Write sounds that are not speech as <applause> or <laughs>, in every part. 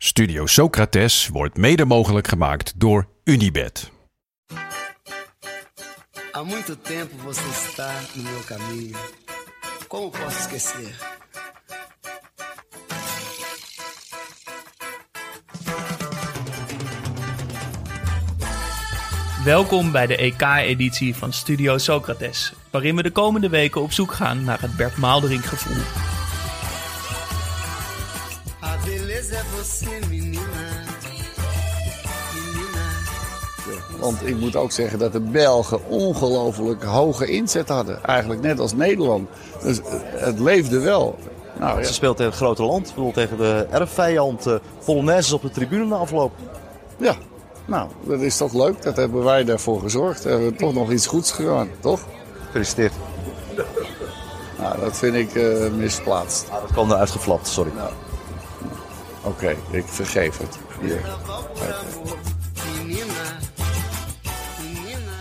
Studio Socrates wordt mede mogelijk gemaakt door Unibed. Há muito tempo você está no meu caminho. Como posso esquecer? Welkom bij de EK-editie van Studio Socrates, waarin we de komende weken op zoek gaan naar het Bert Maalderink gevoel. Você, menina. Menina. Want ik moet ook zeggen dat de Belgen ongelooflijk hoge inzet hadden. Eigenlijk net als Nederland. Dus eh, het leefde wel. Nou, ja. Ze speelt tegen het grote land. Ik bedoel, tegen de erfvijand. Uh, Polonaises op de tribune na afloop. ja, nou, dat is toch leuk. Dat hebben wij daarvoor gezorgd. We hebben toch nog iets goeds gedaan, toch? Gefeliciteerd. Nou, dat vind ik eh, misplaatst. Ah, dat kwam eruit geflapt, sorry. Oké, ik vergeef het.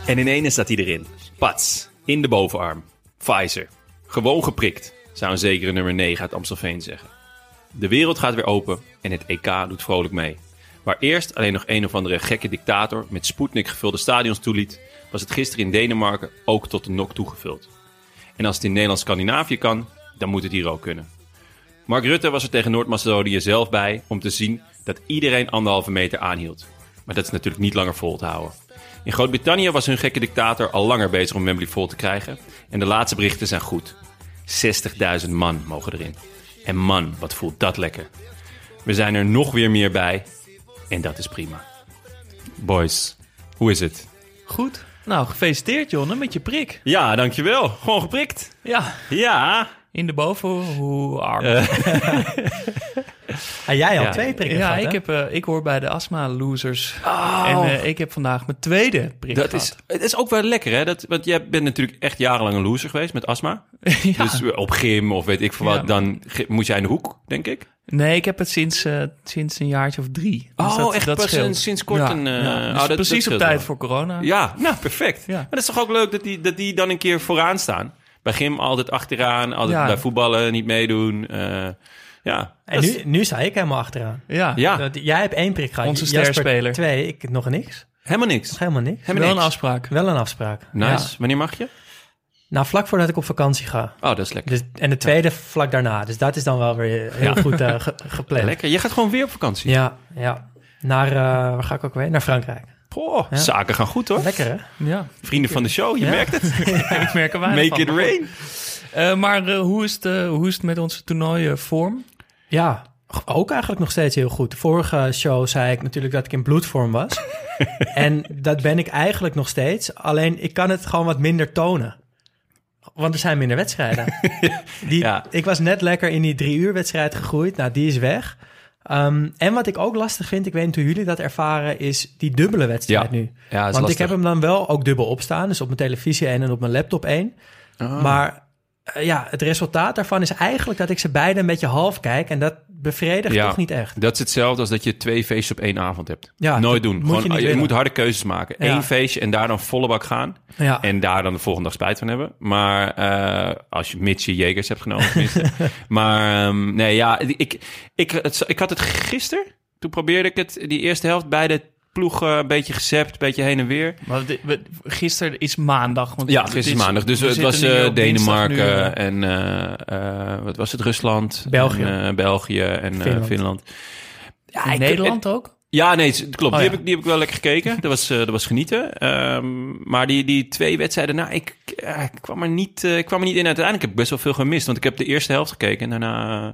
En in ene staat hij erin. Pats. In de bovenarm. Pfizer. Gewoon geprikt, zou een zekere nummer 9 uit Amstelveen zeggen. De wereld gaat weer open en het EK doet vrolijk mee. Waar eerst alleen nog een of andere gekke dictator met Sputnik gevulde stadions toeliet, was het gisteren in Denemarken ook tot de nok toegevuld. En als het in Nederland-Scandinavië kan, dan moet het hier ook kunnen. Mark Rutte was er tegen Noord-Macedonië zelf bij om te zien dat iedereen anderhalve meter aanhield. Maar dat is natuurlijk niet langer vol te houden. In Groot-Brittannië was hun gekke dictator al langer bezig om Wembley vol te krijgen. En de laatste berichten zijn goed. 60.000 man mogen erin. En man, wat voelt dat lekker. We zijn er nog weer meer bij. En dat is prima. Boys, hoe is het? Goed. Nou, gefeliciteerd Jonne met je prik. Ja, dankjewel. Gewoon geprikt. Ja, Ja. In de bovenarm. Ah, jij al Ja. twee prikken ja, gehad, ik, heb, eh, ik hoor bij de astma-losers. En eh, ik heb vandaag mijn tweede prik Dat gehad. is, het is ook wel lekker, hè? Dat, want jij bent natuurlijk echt jarenlang een loser geweest met astma. <laughs> Ja. Dus op gym of weet ik veel wat, Ja. dan moest jij in de hoek, denk ik. Nee, ik heb het sinds, eh, sinds een jaartje of drie. Dus Oh, dat, echt dat pas een- sinds kort Ja, een, eh, ja. oh, Dus dat- dat precies op tijd wel. voor corona. Ja, nou, perfect. Ja. Maar dat is toch ook leuk dat die, dat die dan een keer vooraan staan. Bij gym altijd achteraan, altijd Ja. bij voetballen niet meedoen. eh, ja. En is- nu, nu sta ik helemaal achteraan. Ja. ja, Dat, jij hebt één prik gehad. Onze sterspeler. Twee, ik nog niks. helemaal niks. Nog helemaal niks. Helemaal Wel een niks. afspraak. Wel een afspraak. Nice. Ja. Wanneer mag je? Nou, vlak voordat ik op vakantie ga. Oh, dat is lekker. Dus, en de tweede vlak daarna. Dus dat is dan wel weer heel Ja. goed eh, ge- gepland. Lekker. Je gaat gewoon weer op vakantie. Ja, ja. Naar, eh, waar ga ik ook weer? Naar Frankrijk. Ja. zaken gaan goed hoor. Lekker, hè? Ja, Vrienden van de show, je Ja. merkt het. <laughs> ik merk er weinig Make van. it rain. Eh, maar eh, hoe, is het, eh, hoe is het met onze toernooivorm? Ja, ook eigenlijk nog steeds heel goed. De vorige show zei ik natuurlijk dat ik in bloedvorm was. <laughs> en dat ben ik eigenlijk nog steeds. Alleen ik kan het gewoon wat minder tonen. Want er zijn minder wedstrijden. <laughs> die, Ja. Ik was net lekker in die drie uur wedstrijd gegroeid. Nou, die is weg. Ehm, en wat ik ook lastig vind, ik weet niet hoe jullie dat ervaren, is die dubbele wedstrijd Ja. nu. Ja, dat is Want ik heb hem dan wel ook dubbel opstaan. Dus op mijn televisie één en op mijn laptop één. Ah. Maar eh, ja, het resultaat daarvan is eigenlijk dat ik ze beide een beetje half kijk. En dat bevredigt Ja. toch niet echt. Dat is hetzelfde als dat je twee feestjes op één avond hebt. Ja, Nooit doen. moet Gewoon, je niet je moet harde keuzes maken. Ja. Eén feestje en daar dan volle bak gaan. Ja. En daar dan de volgende dag spijt van hebben. Maar eh, als je mits je Jegers hebt genomen tenminste. <laughs> maar ehm, nee, ja, ik, ik, het, ik had het gisteren. Toen probeerde ik het, die eerste helft, beide ploegen een beetje gezept, een beetje heen en weer. Maar dit- we- gisteren is maandag. Want Ja, gisteren is- maandag. Dus het was eh, Denemarken eh, en eh, eh, wat was het? Rusland. België. En, eh, België en eh, Finland. Finland. Ja, Nederland ook? Ja, nee, het- klopt. Oh, die, ja. heb ik, die heb ik wel lekker gekeken. <laughs> Dat was, eh, dat was genieten. Ehm, maar die, die twee wedstrijden, nou, ik, ik, kwam er niet, eh, ik kwam er niet in. Uiteindelijk heb ik best wel veel gemist. Want ik heb de eerste helft gekeken. En daarna eh,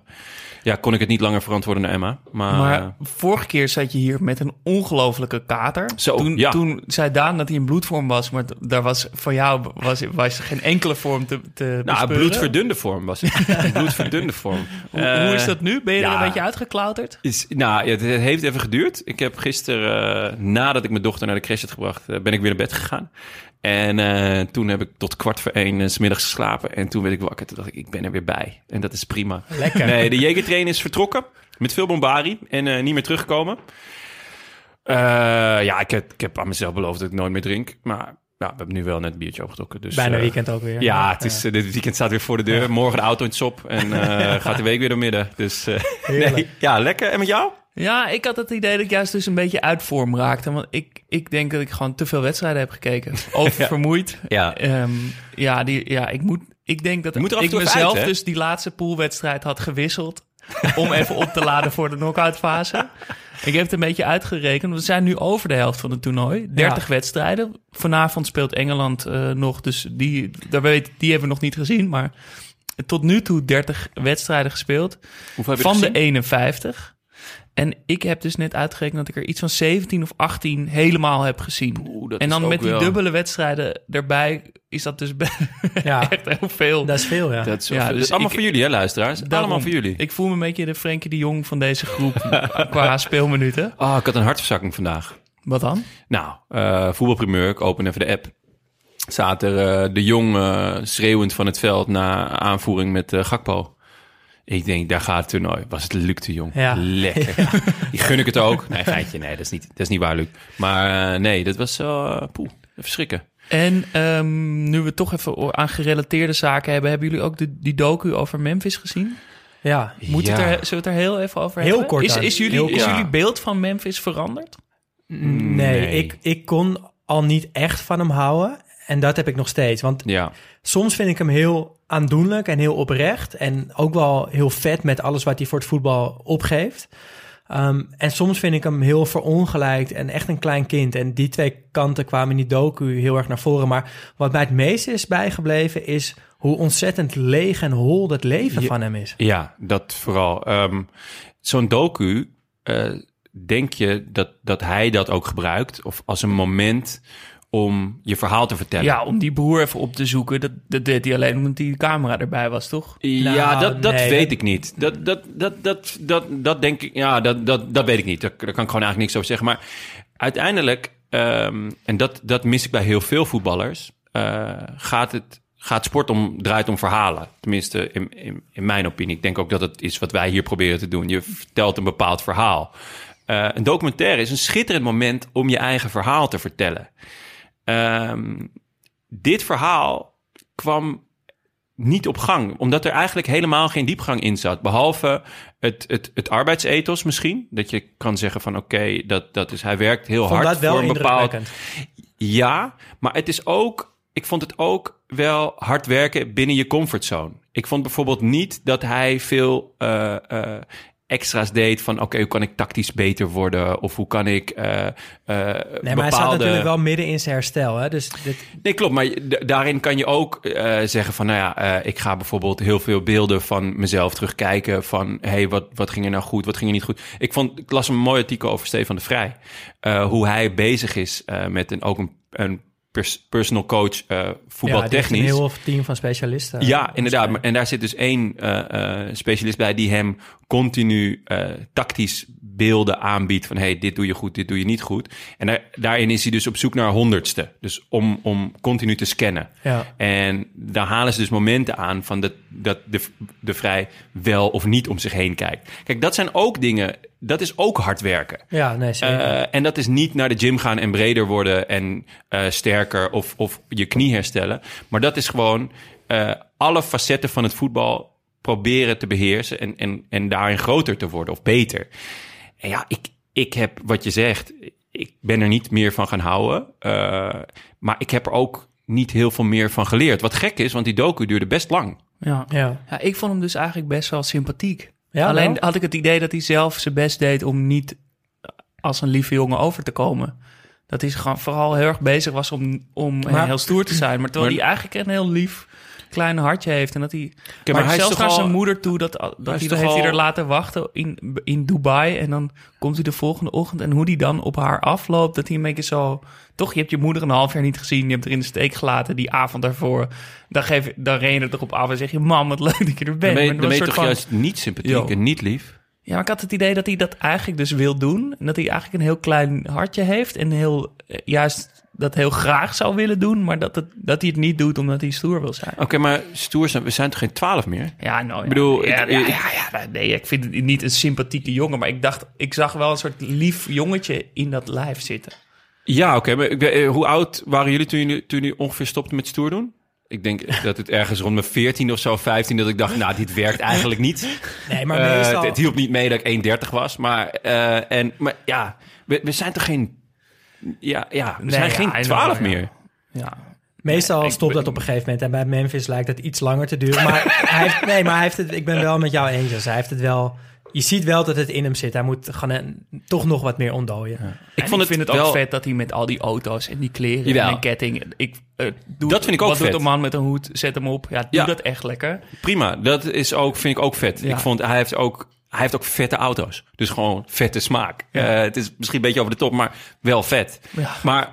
ja, kon ik het niet langer verantwoorden naar Emma. Maar, Maar eh, vorige keer zat je hier met een ongelofelijke kater. Zo, toen, ja. toen zei Daan dat hij in bloedvorm was, maar daar was van jou was, was geen enkele vorm te, te nou, bespeuren. bloedverdunde vorm was het. <laughs> bloedverdunde vorm. Hoe, hoe is Eh, dat nu? Ben je er een beetje uitgeklauterd? Is, nou, ja, het, het heeft even geduurd. Ik heb gisteren, eh, nadat ik mijn dochter naar de crash had gebracht, eh, ben ik weer naar bed gegaan. En eh, toen heb ik tot kwart voor één 's middags geslapen. En toen werd ik wakker. Toen dacht ik, ik ben er weer bij. En dat is prima. Lekker. Nee, de Jägertrain is vertrokken. Met veel bombari. En niet meer teruggekomen. Ja, ik heb, ik heb aan mezelf beloofd dat ik nooit meer drink. Maar ja, we hebben nu wel net een biertje opgetrokken. Dus, Bijna weekend ook weer. Ja, het is, dit weekend staat weer voor de deur. Morgen de auto in het sop. En <laughs> gaat de week weer door midden. Dus nee, ja, lekker. En met jou? Ja, ik had het idee dat ik juist dus een beetje uit vorm raakte. Want ik, ik denk dat ik gewoon te veel wedstrijden heb gekeken. <laughs> Oververmoeid. Ja. Ehm, ja, die, ja, ik moet. Ik denk dat ik mezelf uit, dus die laatste poolwedstrijd had gewisseld. <laughs> om even op te laden voor de knock-out fase. Ik heb het een beetje uitgerekend. We zijn nu over de helft van het toernooi. 30 wedstrijden. Vanavond speelt Engeland eh, nog. Dus die, daar weet, die hebben we nog niet gezien. Maar tot nu toe 30 wedstrijden gespeeld. Hoeveel heb je Van de gezien? 51. En ik heb dus net uitgerekend dat ik er iets van 17 of 18 helemaal heb gezien. Oeh, en is dan ook met die wel- dubbele wedstrijden erbij is dat dus <laughs> Ja, echt heel veel. dat is veel, ja. Dat is, Ja, ja, dus dus allemaal ik- voor jullie, hè, luisteraars? Daarom, allemaal voor jullie. Ik voel me een beetje de Frenkie de Jong van deze groep <laughs> qua speelminuten. Oh, ik had een hartverzakking vandaag. Wat dan? Nou, eh voetbalprimeur, ik open even de app. Staat er eh, de Jong eh, schreeuwend van het veld na aanvoering met eh, Gakpo. Ik denk, daar gaat het toernooi. Was het Luc de Jong. Ja. Lekker. Die gun ik het ook. Nee, geintje. Nee, dat is niet, dat is niet waar, Luc. Maar eh, nee, dat was uh, poeh, even schrikken. En ehm, nu we toch even aan gerelateerde zaken hebben, hebben jullie ook de, die docu over Memphis gezien? Ja, Moet Ja. het er, zullen we het er heel even over Heel hebben? kort Is, is, jullie, Heel is kort. jullie Ja. beeld van Memphis veranderd? nee, Nee. Ik, ik kon al niet echt van hem houden. En dat heb ik nog steeds. Want Ja. soms vind ik hem heel aandoenlijk en heel oprecht. En ook wel heel vet met alles wat hij voor het voetbal opgeeft. Ehm, en soms vind ik hem heel verongelijkt en echt een klein kind. En die twee kanten kwamen in die docu heel erg naar voren. Maar wat mij het meest is bijgebleven is hoe ontzettend leeg en hol het leven Ja. van hem is. Ja, dat vooral. Ehm, Zo'n docu, eh, denk je dat, dat hij dat ook gebruikt? Of als een moment om je verhaal te vertellen? Ja, om die broer even op te zoeken. Dat, dat deed hij alleen omdat die camera erbij was, toch? Ja, Nou, dat, dat nee, weet dat- ik niet. Dat, dat, dat, dat, dat, dat denk ik, ja, dat, dat, dat weet ik niet. Daar, daar kan ik gewoon eigenlijk niks over zeggen. Maar uiteindelijk, ehm, en dat, dat mis ik bij heel veel voetballers, eh, gaat het gaat sport om, draait om verhalen. Tenminste, in, in, in mijn opinie. Ik denk ook dat het is wat wij hier proberen te doen. Je vertelt een bepaald verhaal. Eh, een documentaire is een schitterend moment om je eigen verhaal te vertellen. Ehm, dit verhaal kwam niet op gang. Omdat er eigenlijk helemaal geen diepgang in zat. Behalve het, het, het arbeidsethos misschien. Dat je kan zeggen van oké, dat, dat is, hij werkt heel vond hard dat wel voor een bepaald... Ja, maar het is ook... Ik vond het ook wel hard werken binnen je comfortzone. Ik vond bijvoorbeeld niet dat hij veel eh, eh, extra's deed van... oké, hoe kan ik tactisch beter worden? Of hoe kan ik eh eh Nee, maar hij bepaalde... staat natuurlijk wel midden in zijn herstel. Hè? Dus dit, Nee, klopt. Maar daarin kan je ook eh, zeggen van... nou ja, ik ga bijvoorbeeld heel veel beelden van mezelf terugkijken... van, hey, wat, wat ging er nou goed, wat ging er niet goed? Ik, vond, ik las een mooi artikel over Stefan de Vrij. hoe hij bezig is met een, ook een, een pers- personal coach ja, heeft voetbaltechnisch. een heel team van specialisten. Ja, inderdaad. Maar- En daar zit dus één eh, eh, specialist bij die hem continu tactisch beelden aanbiedt van hey, dit doe je goed, dit doe je niet goed. En daar, daarin is hij dus op zoek naar honderdste. Dus om, om continu te scannen. Ja. En daar halen ze dus momenten aan van dat, dat de, de vrij wel of niet om zich heen kijkt. Kijk, dat zijn ook dingen, dat is ook hard werken. Ja, nee, zeker. Eh, en dat is niet naar de gym gaan en breder worden en eh, sterker of, of je knie herstellen. Maar dat is gewoon eh, alle facetten van het voetbal proberen te beheersen en, en, en daarin groter te worden of beter. En ja, ik, ik heb wat je zegt, ik ben er niet meer van gaan houden. eh, maar ik heb er ook niet heel veel meer van geleerd. Wat gek is, want die docu duurde best lang. Ja. ja. ja, ik vond hem dus eigenlijk best wel sympathiek. Ja, Alleen wel? had ik het idee dat hij zelf zijn best deed om niet als een lieve jongen over te komen. dat hij gewoon vooral heel erg bezig was om, om Maar- heel stoer te zijn. Maar terwijl Maar- hij eigenlijk een heel lief klein hartje heeft. En dat hij, maar maar hij zelfs naar al- zijn moeder toe, dat, dat hij, toch heeft hij er laten wachten in, in Dubai. En dan komt hij de volgende ochtend. En hoe die dan op haar afloopt, dat hij een beetje zo... Toch, je hebt je moeder een half jaar niet gezien. Je hebt er in de steek gelaten die avond daarvoor. Dan, geef, dan ren je er toch op af en zeg je... Mam, wat leuk dat je er bent. Dan ben je, dan ben je toch een juist niet sympathiek Yo. en niet lief? ja, maar ik had het idee dat hij dat eigenlijk dus wil doen. En dat hij eigenlijk een heel klein hartje heeft. En heel, eh, juist dat heel graag zou willen doen. Maar dat, het, dat hij het niet doet omdat hij stoer wil zijn. Oké, maar stoer zijn, we zijn toch geen twaalf meer? Ja, nou, ja. Ik bedoel, ja, het- ja, ja, nee, ik vind het niet een sympathieke jongen. Maar ik dacht, ik zag wel een soort lief jongetje in dat lijf zitten. Ja, oké. maar eh, hoe oud waren jullie toen jullie, toen jullie ongeveer stopten met stoer doen? Ik denk dat het ergens rond mijn 14 of zo, 15, dat ik dacht, nou, dit werkt eigenlijk niet. Nee, maar Eh, meestal... het, het hielp niet mee dat ik 1,30 was. Maar, eh, en, maar ja, we, we zijn toch geen... Ja, ja Nee, zijn ja, geen I know, 12 ja. meer. Ja, Meestal Nee, stopt ben- dat op een gegeven moment. En bij Memphis lijkt het iets langer te duren. Maar <laughs> hij heeft, nee, maar hij heeft het, ik ben wel met jou eens. Dus hij heeft het wel... Je ziet wel dat het in hem zit. Hij moet gewoon een- toch nog wat meer ontdooien. ik, vond het vind het ook vet dat hij met al die auto's en die kleren Jawel. en een ketting... Ik, eh, doe, Dat vind ik ook Wat vet. doet een man met een hoed? Zet hem op. Ja, doe Ja. dat echt lekker. Prima, dat is ook, vind ik ook vet. Ja. Ik vond, hij heeft ook... Hij heeft ook vette auto's. Dus gewoon vette smaak. Ja. Eh, het is misschien een beetje over de top, maar wel vet. Ja. Maar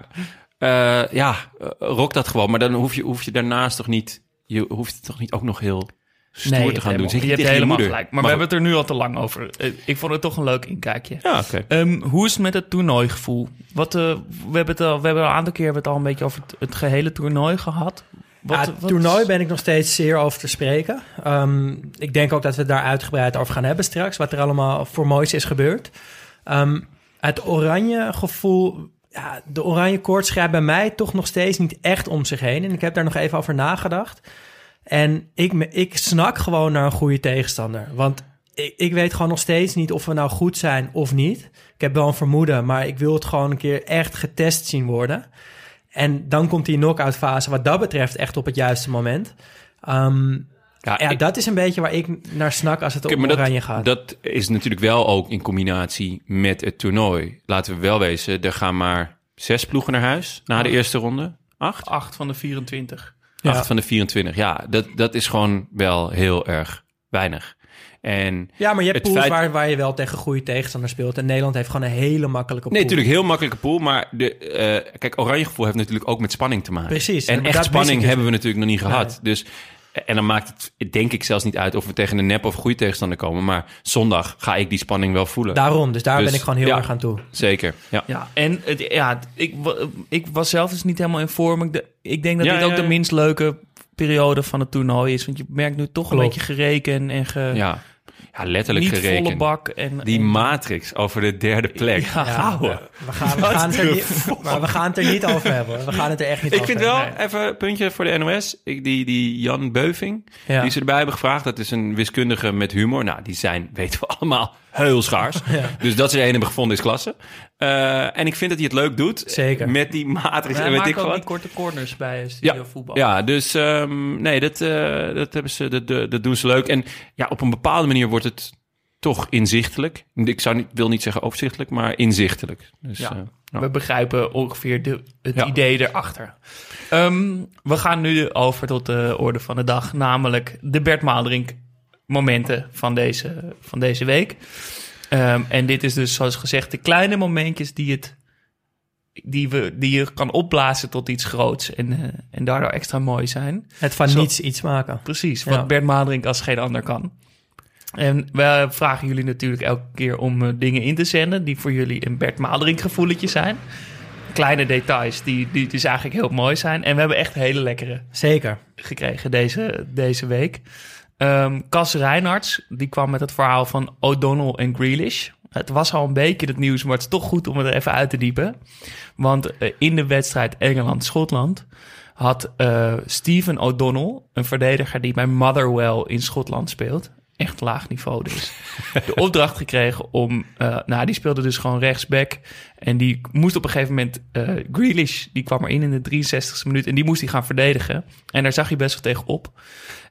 eh, ja, eh, rock dat gewoon. Maar dan hoef je, hoef je daarnaast toch niet... Je hoeft het toch niet ook nog heel stoer Nee, te gaan doen. helemaal- Zeg je hebt helemaal moeder. gelijk. Maar, we hebben het er nu al te lang over. Ik vond het toch een leuk inkijkje. Ja. Ehm, hoe is het met het toernooigevoel? Wat, we, hebben het al, we hebben al een aantal keer hebben het al een beetje over het, het gehele toernooi gehad. Wat, Ja, het wat- toernooi ben ik nog steeds zeer over te spreken. Ehm, ik denk ook dat we het daar uitgebreid over gaan hebben straks. Wat er allemaal voor moois is gebeurd. Ehm, het oranje gevoel... Ja, de oranje koorts schrijft bij mij toch nog steeds niet echt om zich heen. En ik heb daar nog even over nagedacht. En ik, ik snak gewoon naar een goede tegenstander. Want ik, ik weet gewoon nog steeds niet of we nou goed zijn of niet. Ik heb wel een vermoeden, maar ik wil het gewoon een keer echt getest zien worden. En dan komt die knock-out fase wat dat betreft echt op het juiste moment. Ehm, ja, ik- dat is een beetje waar ik naar snak als het om oranje dat, gaat. dat is natuurlijk wel ook in combinatie met het toernooi. Laten we wel wezen, er gaan maar zes ploegen naar huis na de eerste ronde. Acht? Acht van de 24. Ja. Acht van de 24. Ja, dat, dat is gewoon wel heel erg weinig. En ja, maar je hebt pools feit- waar, waar je wel tegen goede tegenstanders speelt. En Nederland heeft gewoon een hele makkelijke pool. Nee, natuurlijk heel makkelijke pool. Maar de, eh, kijk, oranje gevoel heeft natuurlijk ook met spanning te maken. Precies, En echt spanning dus hebben we natuurlijk nog niet gehad. Nee. Dus, en dan maakt het, denk ik zelfs niet uit of we tegen een nep of goede tegenstander komen. Maar zondag ga ik die spanning wel voelen. Daarom, dus daar Dus, ben ik gewoon heel ja. erg aan toe. Zeker, ja. Ja, en het, ja, ik, ik was zelf dus niet helemaal in vorm. Ik, de- ik denk dat Ja, dit ook ja, de minst leuke periode van het toernooi is. Want je merkt nu toch Klopt. een beetje gereken en ge, Ja, ja letterlijk niet gerekend. volle bak. En, Die en- matrix over de derde plek. Ja. We gaan, we, gaan het er niet, maar we gaan het er niet over hebben. We gaan het er echt niet Ik over vind wel, hebben. even een puntje voor de NOS. Ik, die, die Jan Beuving, Ja. die ze erbij hebben gevraagd. Dat is een wiskundige met humor. Nou, die zijn, weten we allemaal, heel schaars. <laughs> Dus dat er een hebben gevonden is klasse. Eh, en ik vind dat hij het leuk doet. Zeker. Met die matrix en weet ik ook wat. die korte corners bij studio voetbal. Ja, dus ehm, nee, dat, eh, dat, hebben ze, dat, dat doen ze leuk. En ja, op een bepaalde manier wordt het toch inzichtelijk. Ik zou niet, wil niet zeggen overzichtelijk, maar inzichtelijk. Dus, Ja. eh, ja. We begrijpen ongeveer de, het Ja. idee erachter. Ehm, we gaan nu over tot de orde van de dag, namelijk de Bert Maalderink momenten van deze, van deze week. Ehm, en dit is dus, zoals gezegd, de kleine momentjes die, het, die, we, die je kan opblazen tot iets groots en, eh, en daardoor extra mooi zijn. Het van Zo. niets iets maken. Precies, wat Ja. Bert Maalderink als geen ander kan. En we vragen jullie natuurlijk elke keer om eh, dingen in te zenden... die voor jullie een Bert Maalderink gevoeletje zijn. Kleine details die, die dus eigenlijk heel mooi zijn. En we hebben echt hele lekkere Zeker. gekregen deze, deze week. Ehm Cas Reinhardt, die kwam met het verhaal van O'Donnell en Grealish. Het was al een beetje het nieuws, maar het is toch goed om het er even uit te diepen. Want eh, in de wedstrijd Engeland-Schotland had eh Stephen O'Donnell, een verdediger die bij Motherwell in Schotland speelt, echt laag niveau dus, <laughs> de opdracht gekregen om, eh, nou die speelde dus gewoon rechtsback en die moest op een gegeven moment, Grealish, die kwam erin in de 63ste minuut en die moest hij gaan verdedigen. En daar zag hij best wel tegen op.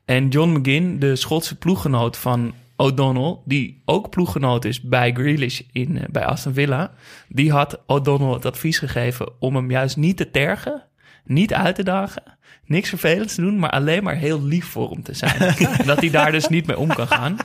En John McGinn, de Schotse ploeggenoot van O'Donnell, die ook ploeggenoot is bij Grealish in, eh, bij Aston Villa, die had O'Donnell het advies gegeven om hem juist niet te tergen, niet uit te dagen, niks vervelends te doen, maar alleen maar heel lief voor hem te zijn. <laughs> dat hij daar dus niet mee om kan gaan.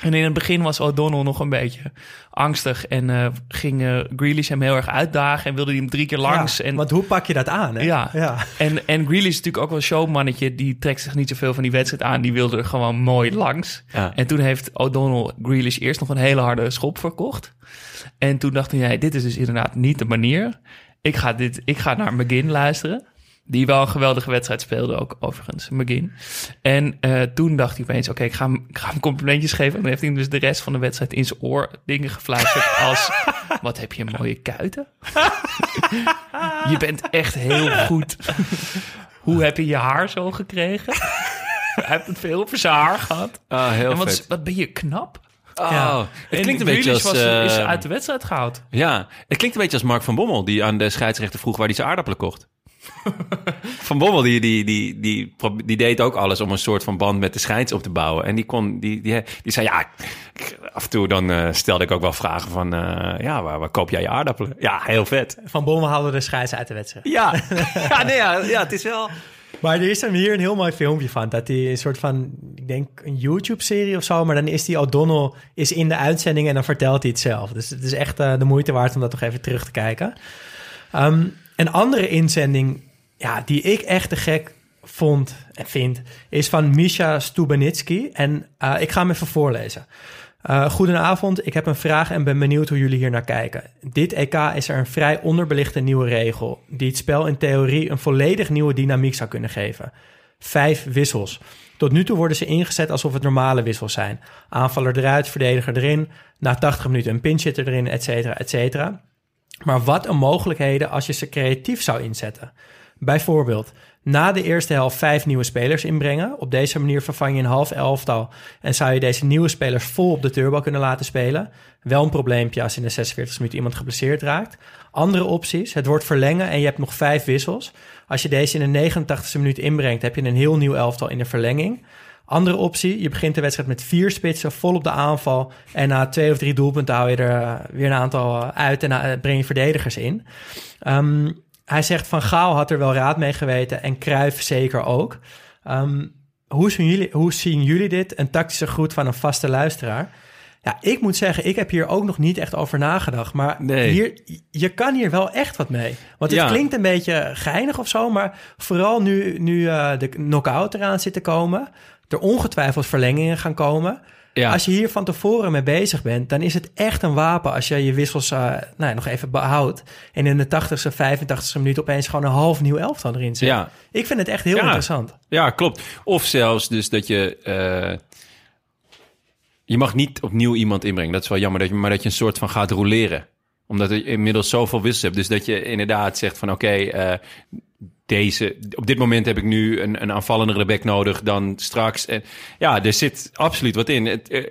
En in het begin was O'Donnell nog een beetje angstig en eh, ging eh Grealish hem heel erg uitdagen en wilde hij hem drie keer langs. Ja, en Want hoe pak je dat aan? Hè? ja. ja. En, en Grealish is natuurlijk ook wel een showmannetje. Die trekt zich niet zoveel van die wedstrijd aan. Die wilde er gewoon mooi langs. Ja. En toen heeft O'Donnell Grealish eerst nog een hele harde schop verkocht. En toen dacht hij, dit is dus inderdaad niet de manier. Ik ga, dit, ik ga naar McGinn luisteren. Die wel een geweldige wedstrijd speelde ook, overigens, McGinn. En eh, toen dacht hij opeens, oké, ik, ga hem- ik ga hem complimentjes geven. En dan heeft hij hem dus de rest van de wedstrijd in zijn oor dingen gefluisterd als... <laughs> Wat heb je mooie kuiten? je bent echt heel goed. Hoe heb je je haar zo gekregen? Hij heeft het veel over zijn haar gehad. Ah, heel en wat, vet. wat ben je knap? Oh, Ja. Het En klinkt een beetje als... Was, is eh, uit de wedstrijd gehaald. Ja, het klinkt een beetje als Mark van Bommel... die aan de scheidsrechter vroeg waar hij zijn aardappelen kocht. <laughs> van Bommel die, die, die, die, die deed ook alles om een soort van band met de scheids op te bouwen. En die, kon, die, die, die zei, ja, af en toe dan eh, stelde ik ook wel vragen van... eh, ja, waar, waar koop jij je aardappelen? Ja, heel vet. Van Bommel haalde de scheids uit de wedstrijd. Ja, <laughs> ja, nee, ja, ja het is wel... Maar er is hem hier een heel mooi filmpje van. Dat hij een soort van, ik denk een YouTube-serie of zo. Maar dan is die O'Donnell is in de uitzending en dan vertelt hij het zelf. Dus het is echt eh, de moeite waard om dat nog even terug te kijken. Ehm, een andere inzending ja, die ik echt te gek vond en vind... is van Misha Stubenitsky. En eh, ik ga hem even voorlezen. Eh, goedenavond, ik heb een vraag en ben benieuwd hoe jullie hier naar kijken. Dit EK is er een vrij onderbelichte nieuwe regel... die het spel in theorie een volledig nieuwe dynamiek zou kunnen geven. Vijf wissels. Tot nu toe worden ze ingezet alsof het normale wissels zijn. Aanvaller eruit, verdediger erin, na 80 minuten een pinchhitter erin, et cetera, et cetera. Maar wat een mogelijkheden als je ze creatief zou inzetten. Bijvoorbeeld, na de eerste helft vijf nieuwe spelers inbrengen. Op deze manier vervang je een half elftal en zou je deze nieuwe spelers vol op de turbo kunnen laten spelen. Wel een probleempje als in de 46 minuten iemand geblesseerd raakt. Andere opties, het wordt verlengen en je hebt nog vijf wissels. Als je deze in de 89e minuut inbrengt, heb je een heel nieuw elftal in de verlenging. Andere optie, je begint de wedstrijd met vier spitsen, vol op de aanval. En na twee of drie doelpunten hou je er eh, weer een aantal eh, uit en eh, breng je verdedigers in. Ehm, hij zegt van Gaal had er wel raad mee geweten en Cruijff zeker ook. Ehm, hoe, zien jullie, hoe zien jullie dit? Een tactische groet van een vaste luisteraar. Ja, ik moet zeggen, ik heb hier ook nog niet echt over nagedacht. Maar Nee. hier, je kan hier wel echt wat mee. Want het Ja. klinkt een beetje geinig of zo, maar vooral nu, nu eh, de knock-out eraan zit te komen, er ongetwijfeld verlengingen gaan komen. Ja. Als je hier van tevoren mee bezig bent, dan is het echt een wapen als je je wissels eh, nou, nog even behoudt. En in de 80ste, 85ste minuut opeens gewoon een half nieuw elftal erin zet. Ja. Ik vind het echt heel Ja. interessant. Ja, klopt. Of zelfs dus dat je... eh, je mag niet opnieuw iemand inbrengen. Dat is wel jammer, dat je, maar dat je een soort van gaat roleren. Omdat je inmiddels zoveel wissels hebt. Dus dat je inderdaad zegt van oké, eh, deze, op dit moment heb ik nu een, een aanvallendere back nodig dan straks. En ja, er zit absoluut wat in. Het, eh,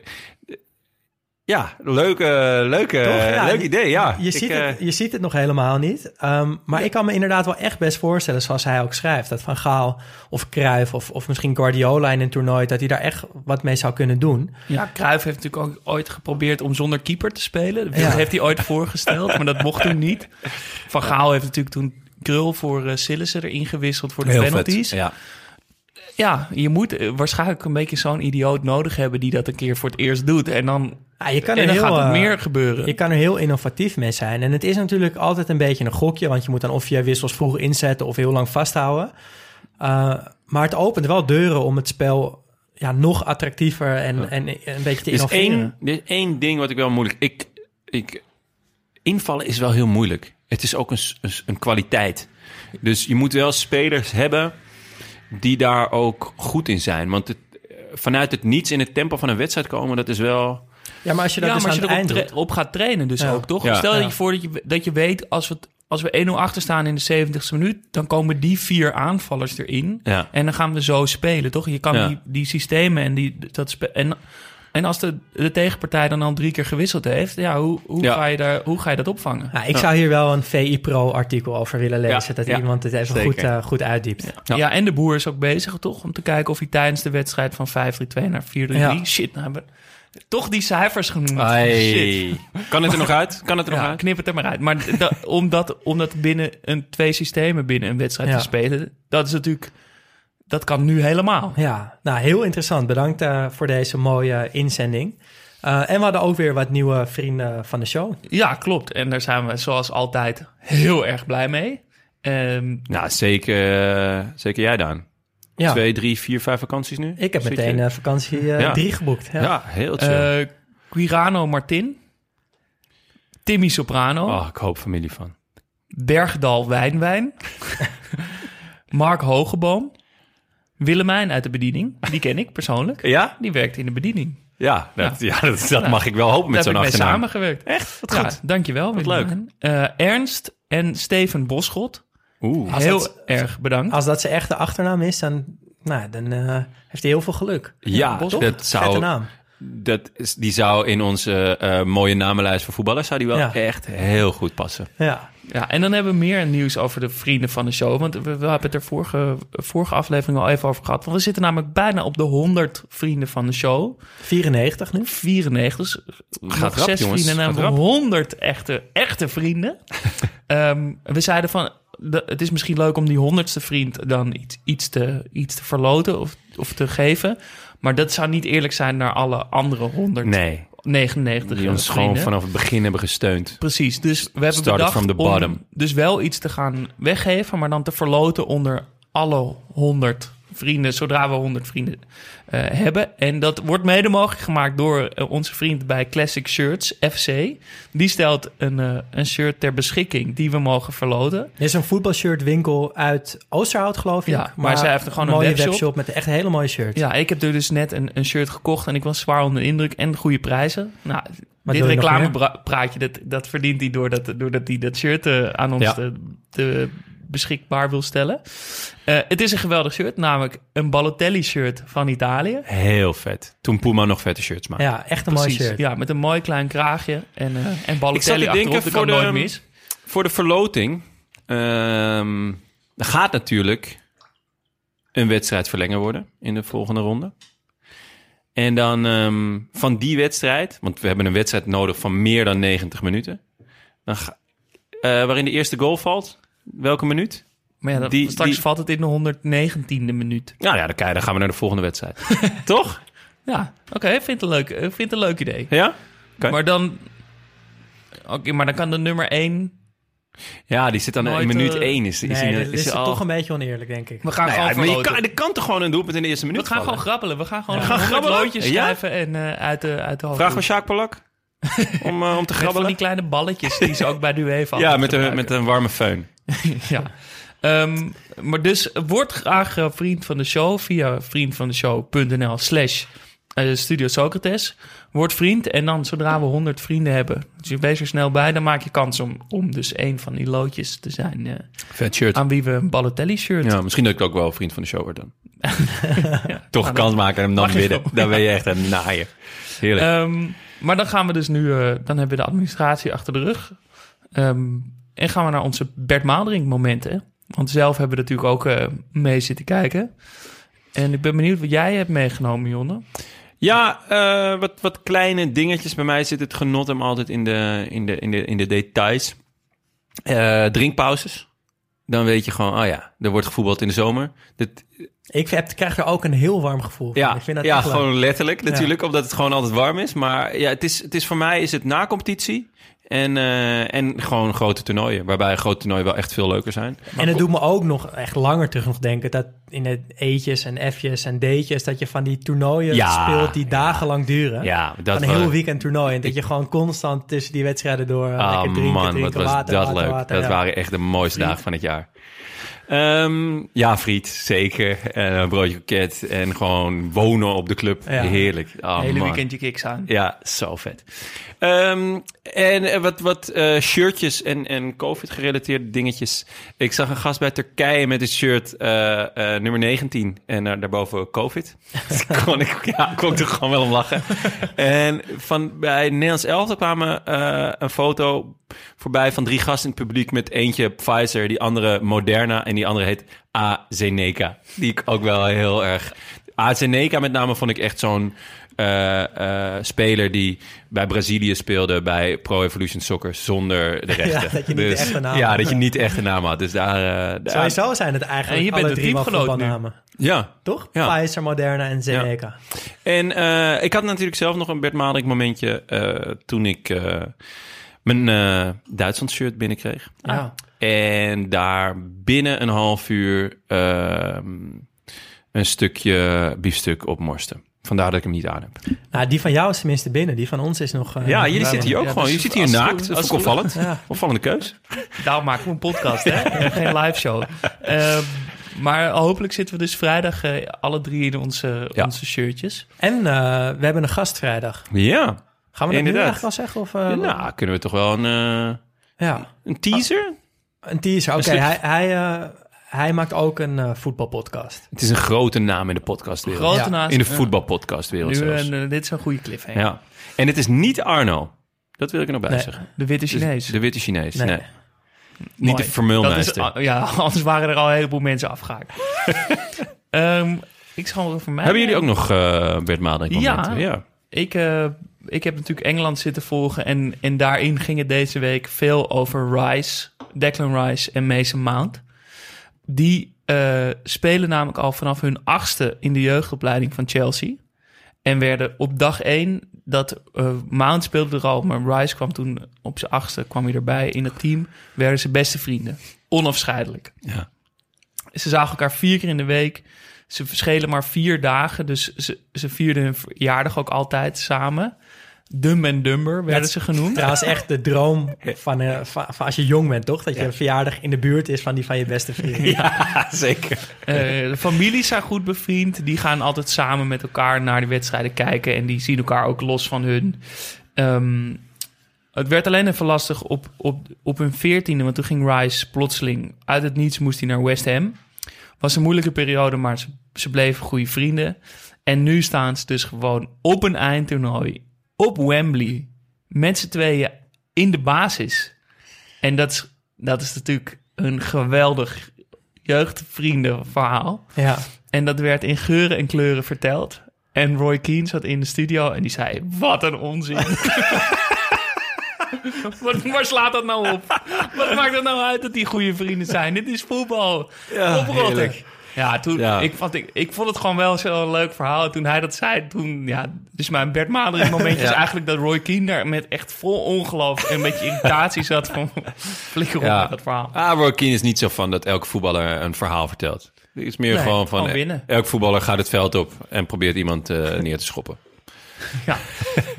ja, leuke, leuke, Toch? Ja, leuk idee, ja. Je, Ik, ziet eh, het, je ziet het nog helemaal niet. Ehm, maar ik kan me inderdaad wel echt best voorstellen, zoals hij ook schrijft, dat Van Gaal of Cruijff of, of misschien Guardiola in een toernooi, dat hij daar echt wat mee zou kunnen doen. Ja, Cruijff heeft natuurlijk ook ooit geprobeerd om zonder keeper te spelen. Dat Ja. heeft hij ooit voorgesteld, maar dat mocht toen niet. Van Gaal heeft natuurlijk toen Krul voor uh, Sillissen erin gewisseld voor de heel penalties. vet. Ja. Ja, je moet eh, waarschijnlijk een beetje zo'n idioot nodig hebben die dat een keer voor het eerst doet. En dan, Ja, je kan en er dan heel, gaat er eh, meer gebeuren. Je kan er heel innovatief mee zijn. En het is natuurlijk altijd een beetje een gokje, want je moet dan of je wissels vroeg inzetten of heel lang vasthouden. Uh, maar het opent wel deuren om het spel ja, nog attractiever en, en een beetje te is, innoveren. één, er is één ding wat ik wel moeilijk... Ik, ik, invallen is wel heel moeilijk. Het is ook een, een, een kwaliteit. Dus je moet wel spelers hebben die daar ook goed in zijn. Want het, eh, vanuit het niets in het tempo van een wedstrijd komen, dat is wel... Ja, maar als je dat ja, dus maar als aan je eind erop op gaat trainen dus Ja. ook, toch? Ja. Stel Ja. je voor dat je, dat je weet, als we, als we 1-0 achter staan in de 70ste minuut... dan komen die vier aanvallers erin. Ja. En dan gaan we zo spelen, toch? Je kan Ja. die, die systemen en die... Dat en, en als de, de tegenpartij dan al drie keer gewisseld heeft... Ja, hoe, hoe, Ja. Ga, je daar, hoe ga je dat opvangen? Ja, ik zou hier wel een VI Pro artikel over willen lezen. Ja, dat ja, iemand het even zeker. goed, eh, goed uitdiept. Ja. Ja. en de boer is ook bezig, toch? Om te kijken of hij tijdens de wedstrijd van 5-3-2 naar 4-3-3... Ja. Shit, nou hebben, toch die cijfers genoemd. Shit. Ai. Kan het er nog uit? Kan het er nog uit? knip het er maar uit. Maar da- omdat, omdat binnen een, twee systemen binnen een wedstrijd Ja. te spelen, dat is natuurlijk, dat kan nu helemaal. Ja, nou heel interessant. Bedankt eh, voor deze mooie inzending. Eh, en we hadden ook weer wat nieuwe vrienden van de show. Ja, klopt. En daar zijn we zoals altijd heel erg blij mee. Ehm, Nou, zeker, eh, zeker jij, Daan. Ja, Twee, drie, vier, vijf vakanties nu? ik heb Zit meteen vakantie Ja. drie geboekt. Ja. Ja, heel chill. eh Quirano Martin, Timmy Soprano, oh, ik hoop familie van. Bergdal Wijnwijn, <laughs> Mark Hogeboom, Willemijn uit de bediening. Die ken ik persoonlijk. Ja? Die werkt in de bediening. Ja, dat, ja. dat, dat mag ik wel hopen met Daar zo'n heb ik mee achternaam. samengewerkt. Echt? Wat Ja, goed. dankjewel. Wat Willemijn. Eh, Ernst en Steven Boschot. Oeh. Als Heel dat- erg bedankt. Als dat zijn echte achternaam is, dan, nou, dan eh, heeft hij heel veel geluk. Ja, Toch? dat Vette zou, naam. Dat is, die zou in onze eh, mooie namenlijst voor voetballers zou die wel Ja. echt heel goed passen. Ja. Ja, en dan hebben we meer nieuws over de vrienden van de show. Want we, we hebben het er vorige, vorige aflevering al even over gehad. Want we zitten namelijk bijna op de 100 vrienden van de show. 94 nu. 94. Dus Gaat nog rap, zes jongens. vrienden en Gaat dan hebben we rap. 100 echte, echte vrienden. <laughs> Ehm, we zeiden van, de- het is misschien leuk om die honderdste vriend dan iets, iets, te, iets te verloten of, of te geven. Maar dat zou niet eerlijk zijn naar alle andere 199 Nee, die ons gewoon vanaf het begin hebben gesteund. Precies, dus we hebben Started bedacht from the om bottom. dus wel iets te gaan weggeven, maar dan te verloten onder alle 100 vrienden, zodra we 100 vrienden eh, hebben. En dat wordt mede mogelijk gemaakt door eh, onze vriend bij Classic Shirts, FC. Die stelt een, eh, een shirt ter beschikking die we mogen verloten. Er is een voetbalshirt winkel uit Oosterhout, geloof ik. Ja, maar zij heeft er gewoon een mooie webshop. met echt hele mooie shirts. Ja, ik heb er dus net een, een shirt gekocht en ik was zwaar onder de indruk en goede prijzen. Nou, dit je nog reclamepraatje, dat, dat verdient hij doordat, doordat hij dat shirt aan ons Ja. te, te beschikbaar wil stellen. Eh, het is een geweldig shirt, namelijk een Balotelli-shirt van Italië. Heel vet. Toen Puma nog vette shirts maakte. Ja, echt een mooi shirt. ja, met een mooi klein kraagje en, eh en Ik zat Balotelli te denken achterop, dat voor kan de- nooit mis. Voor de verloting ehm, er gaat natuurlijk een wedstrijd verlengen worden in de volgende ronde. En dan ehm, van die wedstrijd, want we hebben een wedstrijd nodig van meer dan 90 minuten. Dan ga- eh, waarin de eerste goal valt. Welke minuut? Maar ja, dat, Die- straks die- valt het in de 119e minuut. Nou ja, dan, kijk, dan gaan we naar de volgende wedstrijd. <laughs> Toch? Ja, oké, vind het een leuk, ik vind het een leuk idee. Ja? Maar dan... Oké, maar dan kan de nummer 1 Ja, die zit dan in minuut eh, 1. Is, is, Nee, is is die al- toch een beetje oneerlijk, denk ik. We gaan Nou ja, gewoon maar je kan, er kan toch gewoon een doelpunt in de eerste minuut We gaan gewoon grappelen. We gaan gewoon We gaan 100 grabbelen? loodjes Ja? schrijven en eh, uit de, uit de hoofd. Vraag van Sjaak Polak om, eh, om te Met van grabbelen. die kleine balletjes die ze ook bij de UEFA <laughs> Ja, met een, met een warme föhn. <laughs> ja. Ehm, maar dus word graag eh, vriend van de show via vriendvandeshow.nl slash eh, Studio Socrates. Word vriend en dan zodra we 100 vrienden hebben, dus je wees er snel bij, dan maak je kans om, om dus een van die loodjes te zijn eh, Vet shirt. aan wie we een Balotelli shirt. Ja, misschien dat ik ook wel vriend van de show word dan. <laughs> Ja. Toch kans maken en hem dan wel. <laughs> Dan ben je echt een naaien. Heerlijk. Ehm, maar dan gaan we dus nu, dan hebben we de administratie achter de rug. Ehm, en gaan we naar onze Bert Maalderink momenten. Want zelf hebben we natuurlijk ook eh, mee zitten kijken. En ik ben benieuwd wat jij hebt meegenomen, Jonne. ja, eh, wat, wat kleine dingetjes. Bij mij zit het genot hem altijd in de, in de, in de, in de details. Eh, drinkpauzes. Dan weet je gewoon, oh ja, er wordt gevoetbald in de zomer. Dit, Ik heb, krijg er ook een heel warm gevoel van. Ja, ik vind dat ja leuk. gewoon letterlijk natuurlijk, omdat het gewoon altijd warm is. Maar ja, het is, het is voor mij is het na competitie en, eh, en gewoon grote toernooien. Waarbij grote toernooien wel echt veel leuker zijn. En het doet me ook nog echt langer terug nog denken... dat in de eetjes en F'jes en D'tjes... dat je van die toernooien Ja, speelt die dagenlang duren. Ja, dat van een heel weekend toernooi. En dat je gewoon constant tussen die wedstrijden door... Ah lekker drinken, man, drinken, wat was water, dat water, leuk. water, dat ja. waren echt de mooiste dagen van het jaar. Ehm, ja, friet, zeker. En een broodje kroket en gewoon wonen op de club. Ja. Heerlijk. Oh, Hele man. weekendje kicks aan. Ja, zo vet. Ehm, en eh, wat, wat eh, shirtjes en, en COVID-gerelateerde dingetjes. Ik zag een gast bij Turkije met een shirt eh, nummer 19 en daarboven COVID. <laughs> Daar kon ik, ja, kon ik er gewoon wel om lachen. <laughs> en van, bij Nederlands Elftal kwamen een foto voorbij van drie gasten in het publiek... met eentje Pfizer, die andere Moderna en die andere heet AstraZeneca. Die ik ook wel heel erg... AstraZeneca met name vond ik echt zo'n eh, eh, speler die bij Brazilië speelde bij Pro Evolution Soccer zonder de <laughs> rechten. Ja, dat je niet de Dus- echte naam Ja, had. dat je niet de echte naam had. Dus daar... eh, daar- Sowieso zijn het En eigenlijk je bent alle de drie nu. voetbalnamen. Ja. Toch? Ja. Pfizer, Moderna en Zeneca. En eh, ik had natuurlijk zelf nog een Bert Maalderink momentje eh, toen ik eh, mijn eh Duitsland shirt binnenkreeg. Ja. En daar binnen een half uur ehm, een stukje biefstuk op morste. Vandaar dat ik hem niet aan heb. Nou, die van jou is tenminste binnen. Die van ons is nog... eh, Ja, jullie zitten hier ook ja, gewoon. dus Je zit hier naakt. Dat is opvallend. Ja. Opvallende keus. Daarom maken we een podcast, hè? <laughs> En Geen live show. Ehm, maar hopelijk zitten we dus vrijdag eh, alle drie in onze, Ja. onze shirtjes. En eh, we hebben een gast vrijdag. Ja. Gaan we dat nu Inderdaad. eigenlijk al zeggen? Of, eh, nou, kunnen we toch wel een, eh, ja, een teaser? een teaser. Oké, hij, hij, eh, hij maakt ook een eh, voetbalpodcast. Het is een grote naam in de podcastwereld. Grote Ja. naast. In de voetbalpodcastwereld Nu, zelfs. dit is een goede cliffhanger. Ja. En het is niet Arno. Dat wil ik er nog bij Nee. zeggen. De witte Chinees. Dus de witte Chinees. Nee. Nee. Niet Mooi. de Dat is, ah, ja, <laughs> anders waren er al een heleboel mensen afgehaakt. <laughs> Ehm, ik zal voor mij... Hebben jullie ook nog eh Bert Maalderink Ja. Ja. Ik, eh, ik heb natuurlijk Engeland zitten volgen en, en daarin ging het deze week veel over Rice, Declan Rice en Mason Mount. Die eh, spelen namelijk al vanaf hun achtste in de jeugdopleiding van Chelsea. En werden op dag één, dat eh, Mount speelde er al, maar Rice kwam toen op zijn achtste, kwam hij erbij in het team, werden ze beste vrienden. Onafscheidelijk. Ja. Ze zagen elkaar vier keer in de week. Ze verschillen maar vier dagen, dus ze, ze vierden hun verjaardag ook altijd samen. Dum en Dumber werden ze genoemd. Trouwens, echt de droom <laughs> van, eh, van, van als je jong bent, toch? Dat je verjaardag in de buurt is van die van je beste vriend. <laughs> Ja, zeker. Eh, de families zijn goed bevriend. Die gaan altijd samen met elkaar naar de wedstrijden kijken. En die zien elkaar ook los van hun. Ehm, het werd alleen even lastig op, op, op hun veertiende. Want toen ging Rice plotseling uit het niets moest hij naar West Ham. Was een moeilijke periode, maar ze, ze bleven goede vrienden. En nu staan ze dus gewoon op een eindtoernooi op Wembley. Met z'n tweeën in de basis. En dat is, dat is natuurlijk een geweldig jeugdvriendenverhaal. Ja. En dat werd in geuren en kleuren verteld. En Roy Keane zat in de studio en die zei: Wat een onzin. <laughs> Wat, waar slaat dat nou op? Wat maakt het nou uit dat die goede vrienden zijn? Dit is voetbal. Ja. Ja, toen, Ja. Ik, vond, ik, ik vond het gewoon wel zo'n leuk verhaal. En Toen hij dat zei, toen, ja, dus mijn Bert Mader momentje is Ja. eigenlijk dat Roy Keane daar met echt vol ongeloof en een beetje irritatie zat van <laughs> flikker op Ja. met dat verhaal. Ah, Roy Keane is niet zo van dat elke voetballer een verhaal vertelt. Het is meer Nee, gewoon van... Elk voetballer gaat het veld op en probeert iemand eh, neer te schoppen. <laughs> Ja.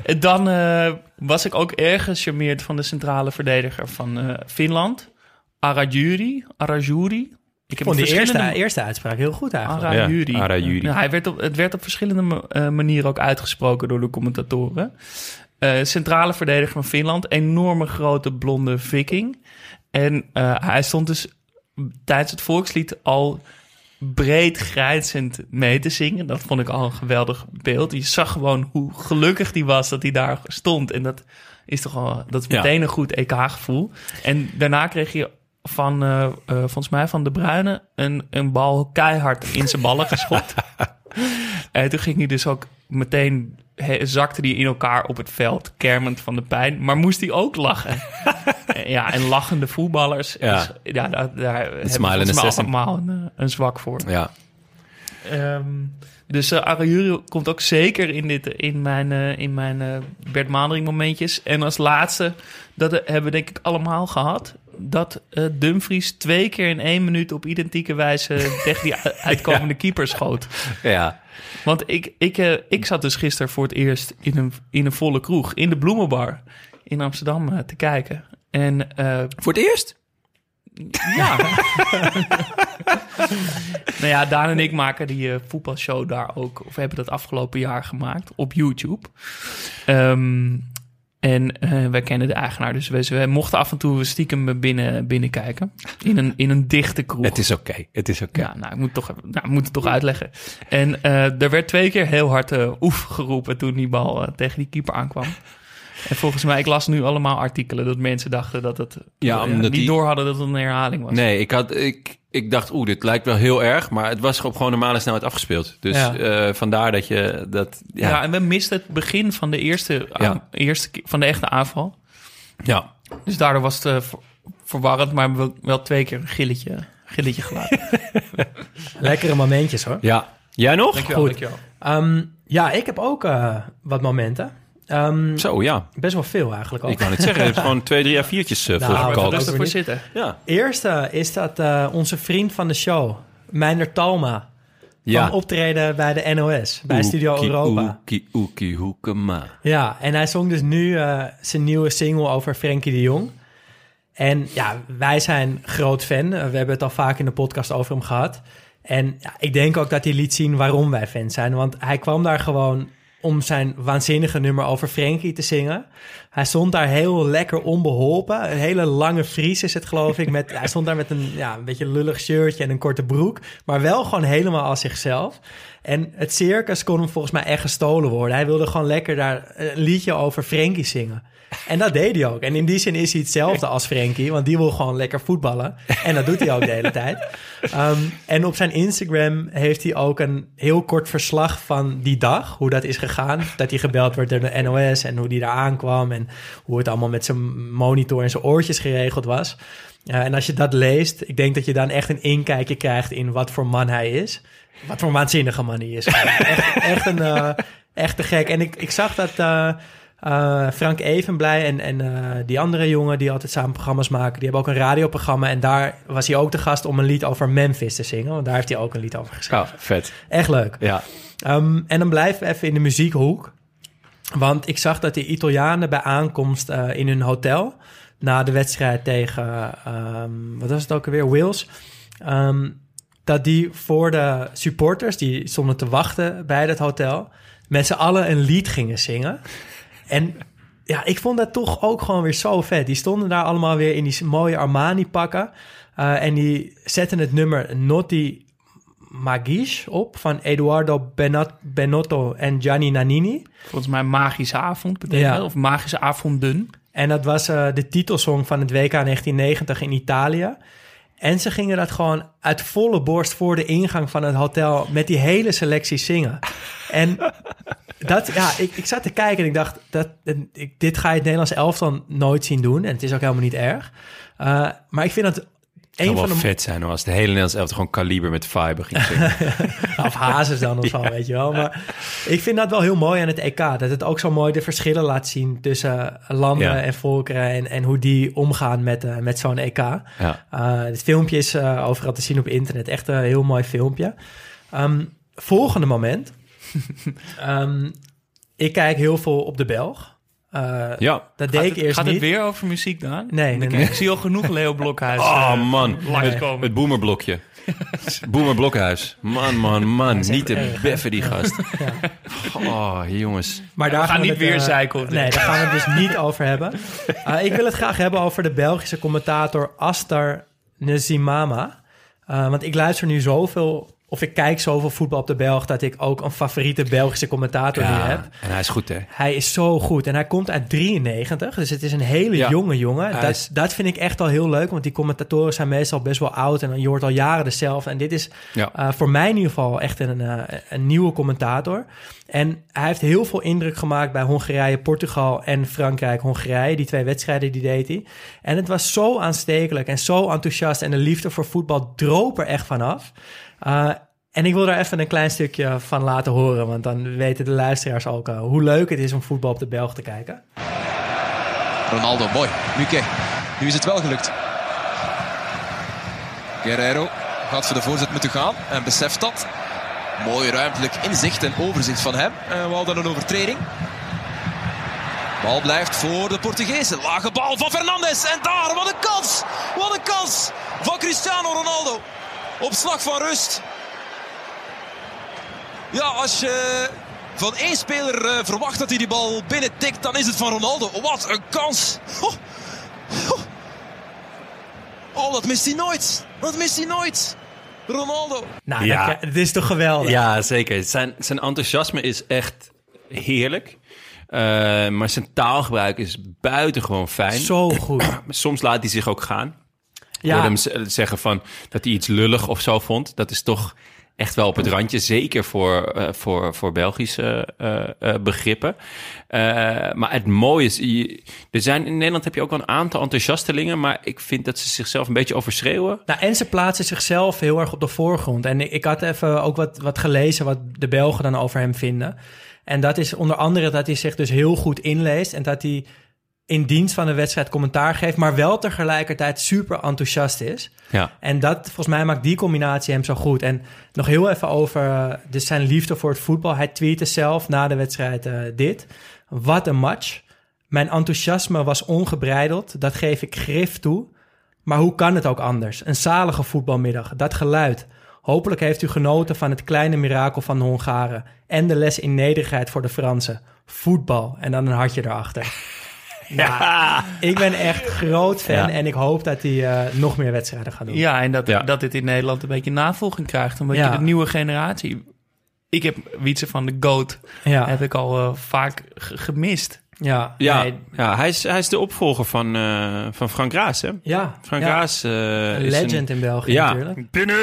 En dan eh, was ik ook erg gecharmeerd van de centrale verdediger van eh, Finland. Arajuri. Arajuri. Ik vond die eerste, verschillende- eerste uitspraak heel goed eigenlijk. Arajuri. Ja, hij werd op, het werd op verschillende eh, manieren ook uitgesproken door de commentatoren. Eh, centrale verdediger van Finland. Enorme grote blonde viking. En eh, hij stond dus tijdens het volkslied al breed grijnzend mee te zingen. Dat vond ik al een geweldig beeld. Je zag gewoon hoe gelukkig die was dat hij daar stond. En dat is toch al, dat is Ja. meteen een goed EK-gevoel. En daarna kreeg je van, eh, eh, volgens mij van De Bruyne, een, een bal keihard in zijn ballen <laughs> geschopt. en toen ging hij dus ook meteen, he- zakte hij in elkaar op het veld, kermend van de pijn. Maar moest hij ook lachen. <laughs> ja, en lachende voetballers, Ja. is- ja daar, daar hebben we allemaal een, eh, een zwak voor. Ja. Ehm, dus uh, komt ook zeker in, dit, in mijn, eh, in mijn eh, Bert Maandering momentjes. En als laatste, dat hebben we denk ik allemaal gehad... dat eh, Dumfries twee keer in één minuut op identieke wijze... <laughs> tegen die uitkomende keeper schoot. ja. Want ik, ik, eh, ik zat dus gisteren voor het eerst in een, in een volle kroeg... in de Bloemenbar in Amsterdam eh, te kijken. En Voor het eerst? ja. <laughs> nou ja, Daan en ik maken die voetbalshow daar ook, of hebben dat afgelopen jaar gemaakt op YouTube. Ehm, en eh, wij kennen de eigenaar, dus we, mochten af en toe stiekem binnen, binnenkijken. In een, in een dichte kroeg. Het is oké. Het is oké. Ja, nou, ik moet, toch, nou, ik moet het toch uitleggen. En eh, er werd twee keer heel hard eh, oef geroepen toen die bal tegen die keeper aankwam. En volgens mij, ik las nu allemaal artikelen dat mensen dachten dat het... Ja, eh, omdat niet die- door hadden dat het een herhaling was. Nee, ik, had, ik, ik dacht, oeh, dit lijkt wel heel erg. Maar het was op gewoon normale snelheid afgespeeld. Dus Ja. eh, vandaar dat je dat... Ja. Ja, en we misten het begin van de eerste, Ja. eerste van de echte aanval. ja. Dus daardoor was het eh, ver- verwarrend, maar wel twee keer een gilletje, gilletje gelaten. <laughs> Lekkere momentjes hoor. ja. Jij nog? Dankjewel, Goed. dankjewel. Ehm, ja, ik heb ook eh, wat momenten. Ehm, Zo, ja. best wel veel eigenlijk ook. Ik wou het zeggen, je hebt gewoon twee, drie A4'tjes uh, Nou, volgekalkt. dat Rustig ook voor weer niet. zitten. Ja. Eerste is dat eh, onze vriend van de show, Meijner Talma, Ja. kwam optreden bij de NOS, bij Studio Oekie, Europa. Oekie, oekie, hoekema. Ja, en hij zong dus nu eh, zijn nieuwe single over Frenkie de Jong. En ja, wij zijn groot fan. Eh, We hebben het al vaak in de podcast over hem gehad. En ja, ik denk ook dat hij liet zien waarom wij fan zijn. Want hij kwam daar gewoon om zijn waanzinnige nummer over Frenkie te zingen. Hij stond daar heel lekker onbeholpen. Een hele lange Fries is het, geloof ik. Met, hij stond daar met een, ja, een beetje lullig shirtje en een korte broek. Maar wel gewoon helemaal als zichzelf. En het circus kon hem volgens mij echt gestolen worden. Hij wilde gewoon lekker daar een liedje over Frenkie zingen. En dat deed hij ook. En in die zin is hij hetzelfde als Frenkie, want die wil gewoon lekker voetballen. En dat doet hij ook de hele tijd. Ehm, en op zijn Instagram heeft hij ook een heel kort verslag van die dag, hoe dat is gegaan. Dat hij gebeld werd door de NOS en hoe hij daar aankwam en hoe het allemaal met zijn monitor en zijn oortjes geregeld was. Ja, en als je dat leest, ik denk dat je dan echt een inkijkje krijgt in wat voor man hij is. Wat voor waanzinnige man hij is. <laughs> echt, echt een eh, echt te gek. En ik, ik zag dat eh, eh, Frank Evenblij en, en eh, die andere jongen die altijd samen programma's maken, die hebben ook een radioprogramma. En daar was hij ook de gast om een lied over Memphis te zingen. Want daar heeft hij ook een lied over geschreven. Ja, vet. Echt leuk. Ja. Ehm, en dan blijven we even in de muziekhoek. Want ik zag dat de Italianen bij aankomst eh, in hun hotel... na de wedstrijd tegen, ehm, wat was het ook alweer, Wales... ehm, dat die voor de supporters, die stonden te wachten bij dat hotel... met z'n allen een lied gingen zingen. En ja, ik vond dat toch ook gewoon weer zo vet. Die stonden daar allemaal weer in die mooie Armani-pakken... eh, en die zetten het nummer Notti Magisch op van Eduardo Benat- Benotto en Gianni Nannini. Volgens mij magische avond betekent Ja. of magische avonden. En dat was eh, de titelsong van het WK 1990 in Italië. En ze gingen dat gewoon uit volle borst voor de ingang van het hotel met die hele selectie zingen. En dat, ja, ik, ik zat te kijken en ik dacht, dat, ik, dit ga je het Nederlands elftal nooit zien doen. En het is ook helemaal niet erg. Uh, maar ik vind dat Het een zou van wel de vet zijn hoor, als de hele Nederlands elftal gewoon kaliber met fiber ging zingen. <laughs> of hazes dan of zo, <laughs> weet je wel. Maar ik vind dat wel heel mooi aan het EK. Dat het ook zo mooi de verschillen laat zien tussen eh, landen Ja. en volkeren... En, en hoe die omgaan met, eh, met zo'n EK. Ja. Uh, het filmpje is uh, overal te zien op internet. Echt een heel mooi filmpje. Um, volgende moment. Um, <laughs> ik kijk heel veel op de Belg. Uh, ja. Dat deed gaat ik het, eerst gaat niet. het weer over muziek dan? Nee, nee, nee. Ik zie al genoeg Leo Blokhuis. Oh uh, man, het, het boemerblokje. <laughs> Boemerblokhuis. Man, man, man. Niet te beffen die gast. <laughs> Ja. Oh, jongens. Maar daar we gaan, we niet het, weer uh, zeiken. Nee, daar gaan we het dus niet over hebben. Uh, ik wil het graag hebben over de Belgische commentator Astar Nezimama. Uh, want ik luister nu zoveel, of ik kijk zoveel voetbal op de Belg... dat ik ook een favoriete Belgische commentator ja, nu heb. En hij is goed, hè? Hij is zo goed. En hij komt uit 93, dus het is een hele Ja. jonge jongen. Dat, is- dat vind ik echt al heel leuk, want die commentatoren zijn meestal best wel oud... en dan je hoort al jaren dezelfde. En dit is Ja. uh, voor mij in ieder geval echt een, uh, een nieuwe commentator. En hij heeft heel veel indruk gemaakt bij Hongarije, Portugal en Frankrijk, Hongarije. Die twee wedstrijden die deed hij. En het was zo aanstekelijk en zo enthousiast. En de liefde voor voetbal droop er echt vanaf. Uh, en ik wil daar even een klein stukje van laten horen. Want dan weten de luisteraars ook uh, hoe leuk het is om voetbal op de Belg te kijken. Ronaldo, mooi. Luque, nu is het wel gelukt. Guerrero gaat voor de voorzet moeten gaan en beseft dat. Mooi ruimtelijk inzicht en overzicht van hem. En wel dan een overtreding. Bal blijft voor de Portugezen. Lage bal van Fernandes. En daar, wat een kans! Wat een kans van Cristiano Ronaldo. Op slag van rust. Ja, als je van één speler uh, verwacht dat hij die bal binnen tikt, dan is het van Ronaldo. Wat een kans! Oh, oh. oh dat mist hij nooit. Dat mist hij nooit. Ronaldo. Nou, Ja. het is toch geweldig? Ja, zeker. Zijn, zijn enthousiasme is echt heerlijk. Eh, maar zijn taalgebruik is buitengewoon fijn. Zo goed. <clears throat> Soms laat hij zich ook gaan. Ja. Hem zeggen van dat hij iets lullig of zo vond. Dat is toch echt wel op het randje. Zeker voor, eh, voor, voor Belgische eh, eh, begrippen. Maar het mooie is... je- er zijn, in Nederland heb je ook wel een aantal enthousiastelingen... maar ik vind dat ze zichzelf een beetje overschreeuwen. Nou, en ze plaatsen zichzelf heel erg op de voorgrond. En ik, ik had even ook wat, wat gelezen wat de Belgen dan over hem vinden. En dat is onder andere dat hij zich dus heel goed inleest... en dat hij in dienst van de wedstrijd commentaar geeft... maar wel tegelijkertijd super enthousiast is. Ja. En dat, volgens mij, maakt die combinatie hem zo goed. En nog heel even over eh, dus zijn liefde voor het voetbal. Hij tweette zelf na de wedstrijd eh, dit. Wat een match. Mijn enthousiasme was ongebreideld. Dat geef ik grif toe. Maar hoe kan het ook anders? Een zalige voetbalmiddag. Dat geluid. Hopelijk heeft u genoten van het kleine mirakel van de Hongaren. En de les in nederigheid voor de Fransen. Voetbal. En dan een hartje erachter. Ja. Ik ben echt groot fan Ja. en ik hoop dat hij eh, nog meer wedstrijden gaat doen. Ja, en dat, Ja. dat dit in Nederland een beetje navolging krijgt. Omdat Ja. je de nieuwe generatie... Ik heb Wietse van de GOAT Ja, heb ik al eh, vaak ge- gemist. ja, Ja, nee, ja hij, is, hij is de opvolger van, eh, van Frank Raas, hè? ja, Frank ja. Raas Een is legend in België ja. natuurlijk. Binnen!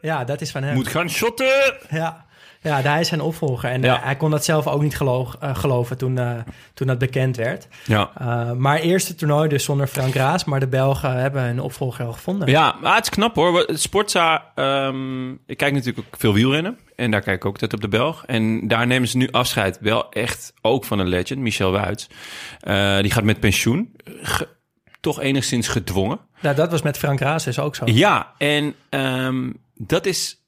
Ja, dat is van hem. Moet gaan shotten! Ja. Ja, hij is zijn opvolger. En Ja. eh, hij kon dat zelf ook niet gelo- eh, geloven toen, eh, toen dat bekend werd. Ja. Uh, maar eerste toernooi dus zonder Frank Raas. Maar de Belgen hebben hun opvolger al gevonden. Ja, maar het is knap hoor. Sportza, ehm, ik kijk natuurlijk ook veel wielrennen. En daar kijk ik ook altijd op de Belg. En daar nemen ze nu afscheid. Wel echt ook van een legend, Michel Wuits. Die gaat met pensioen. Ge- toch enigszins gedwongen. Nou, dat was met Frank Raas dus ook zo. Ja, en ehm, dat is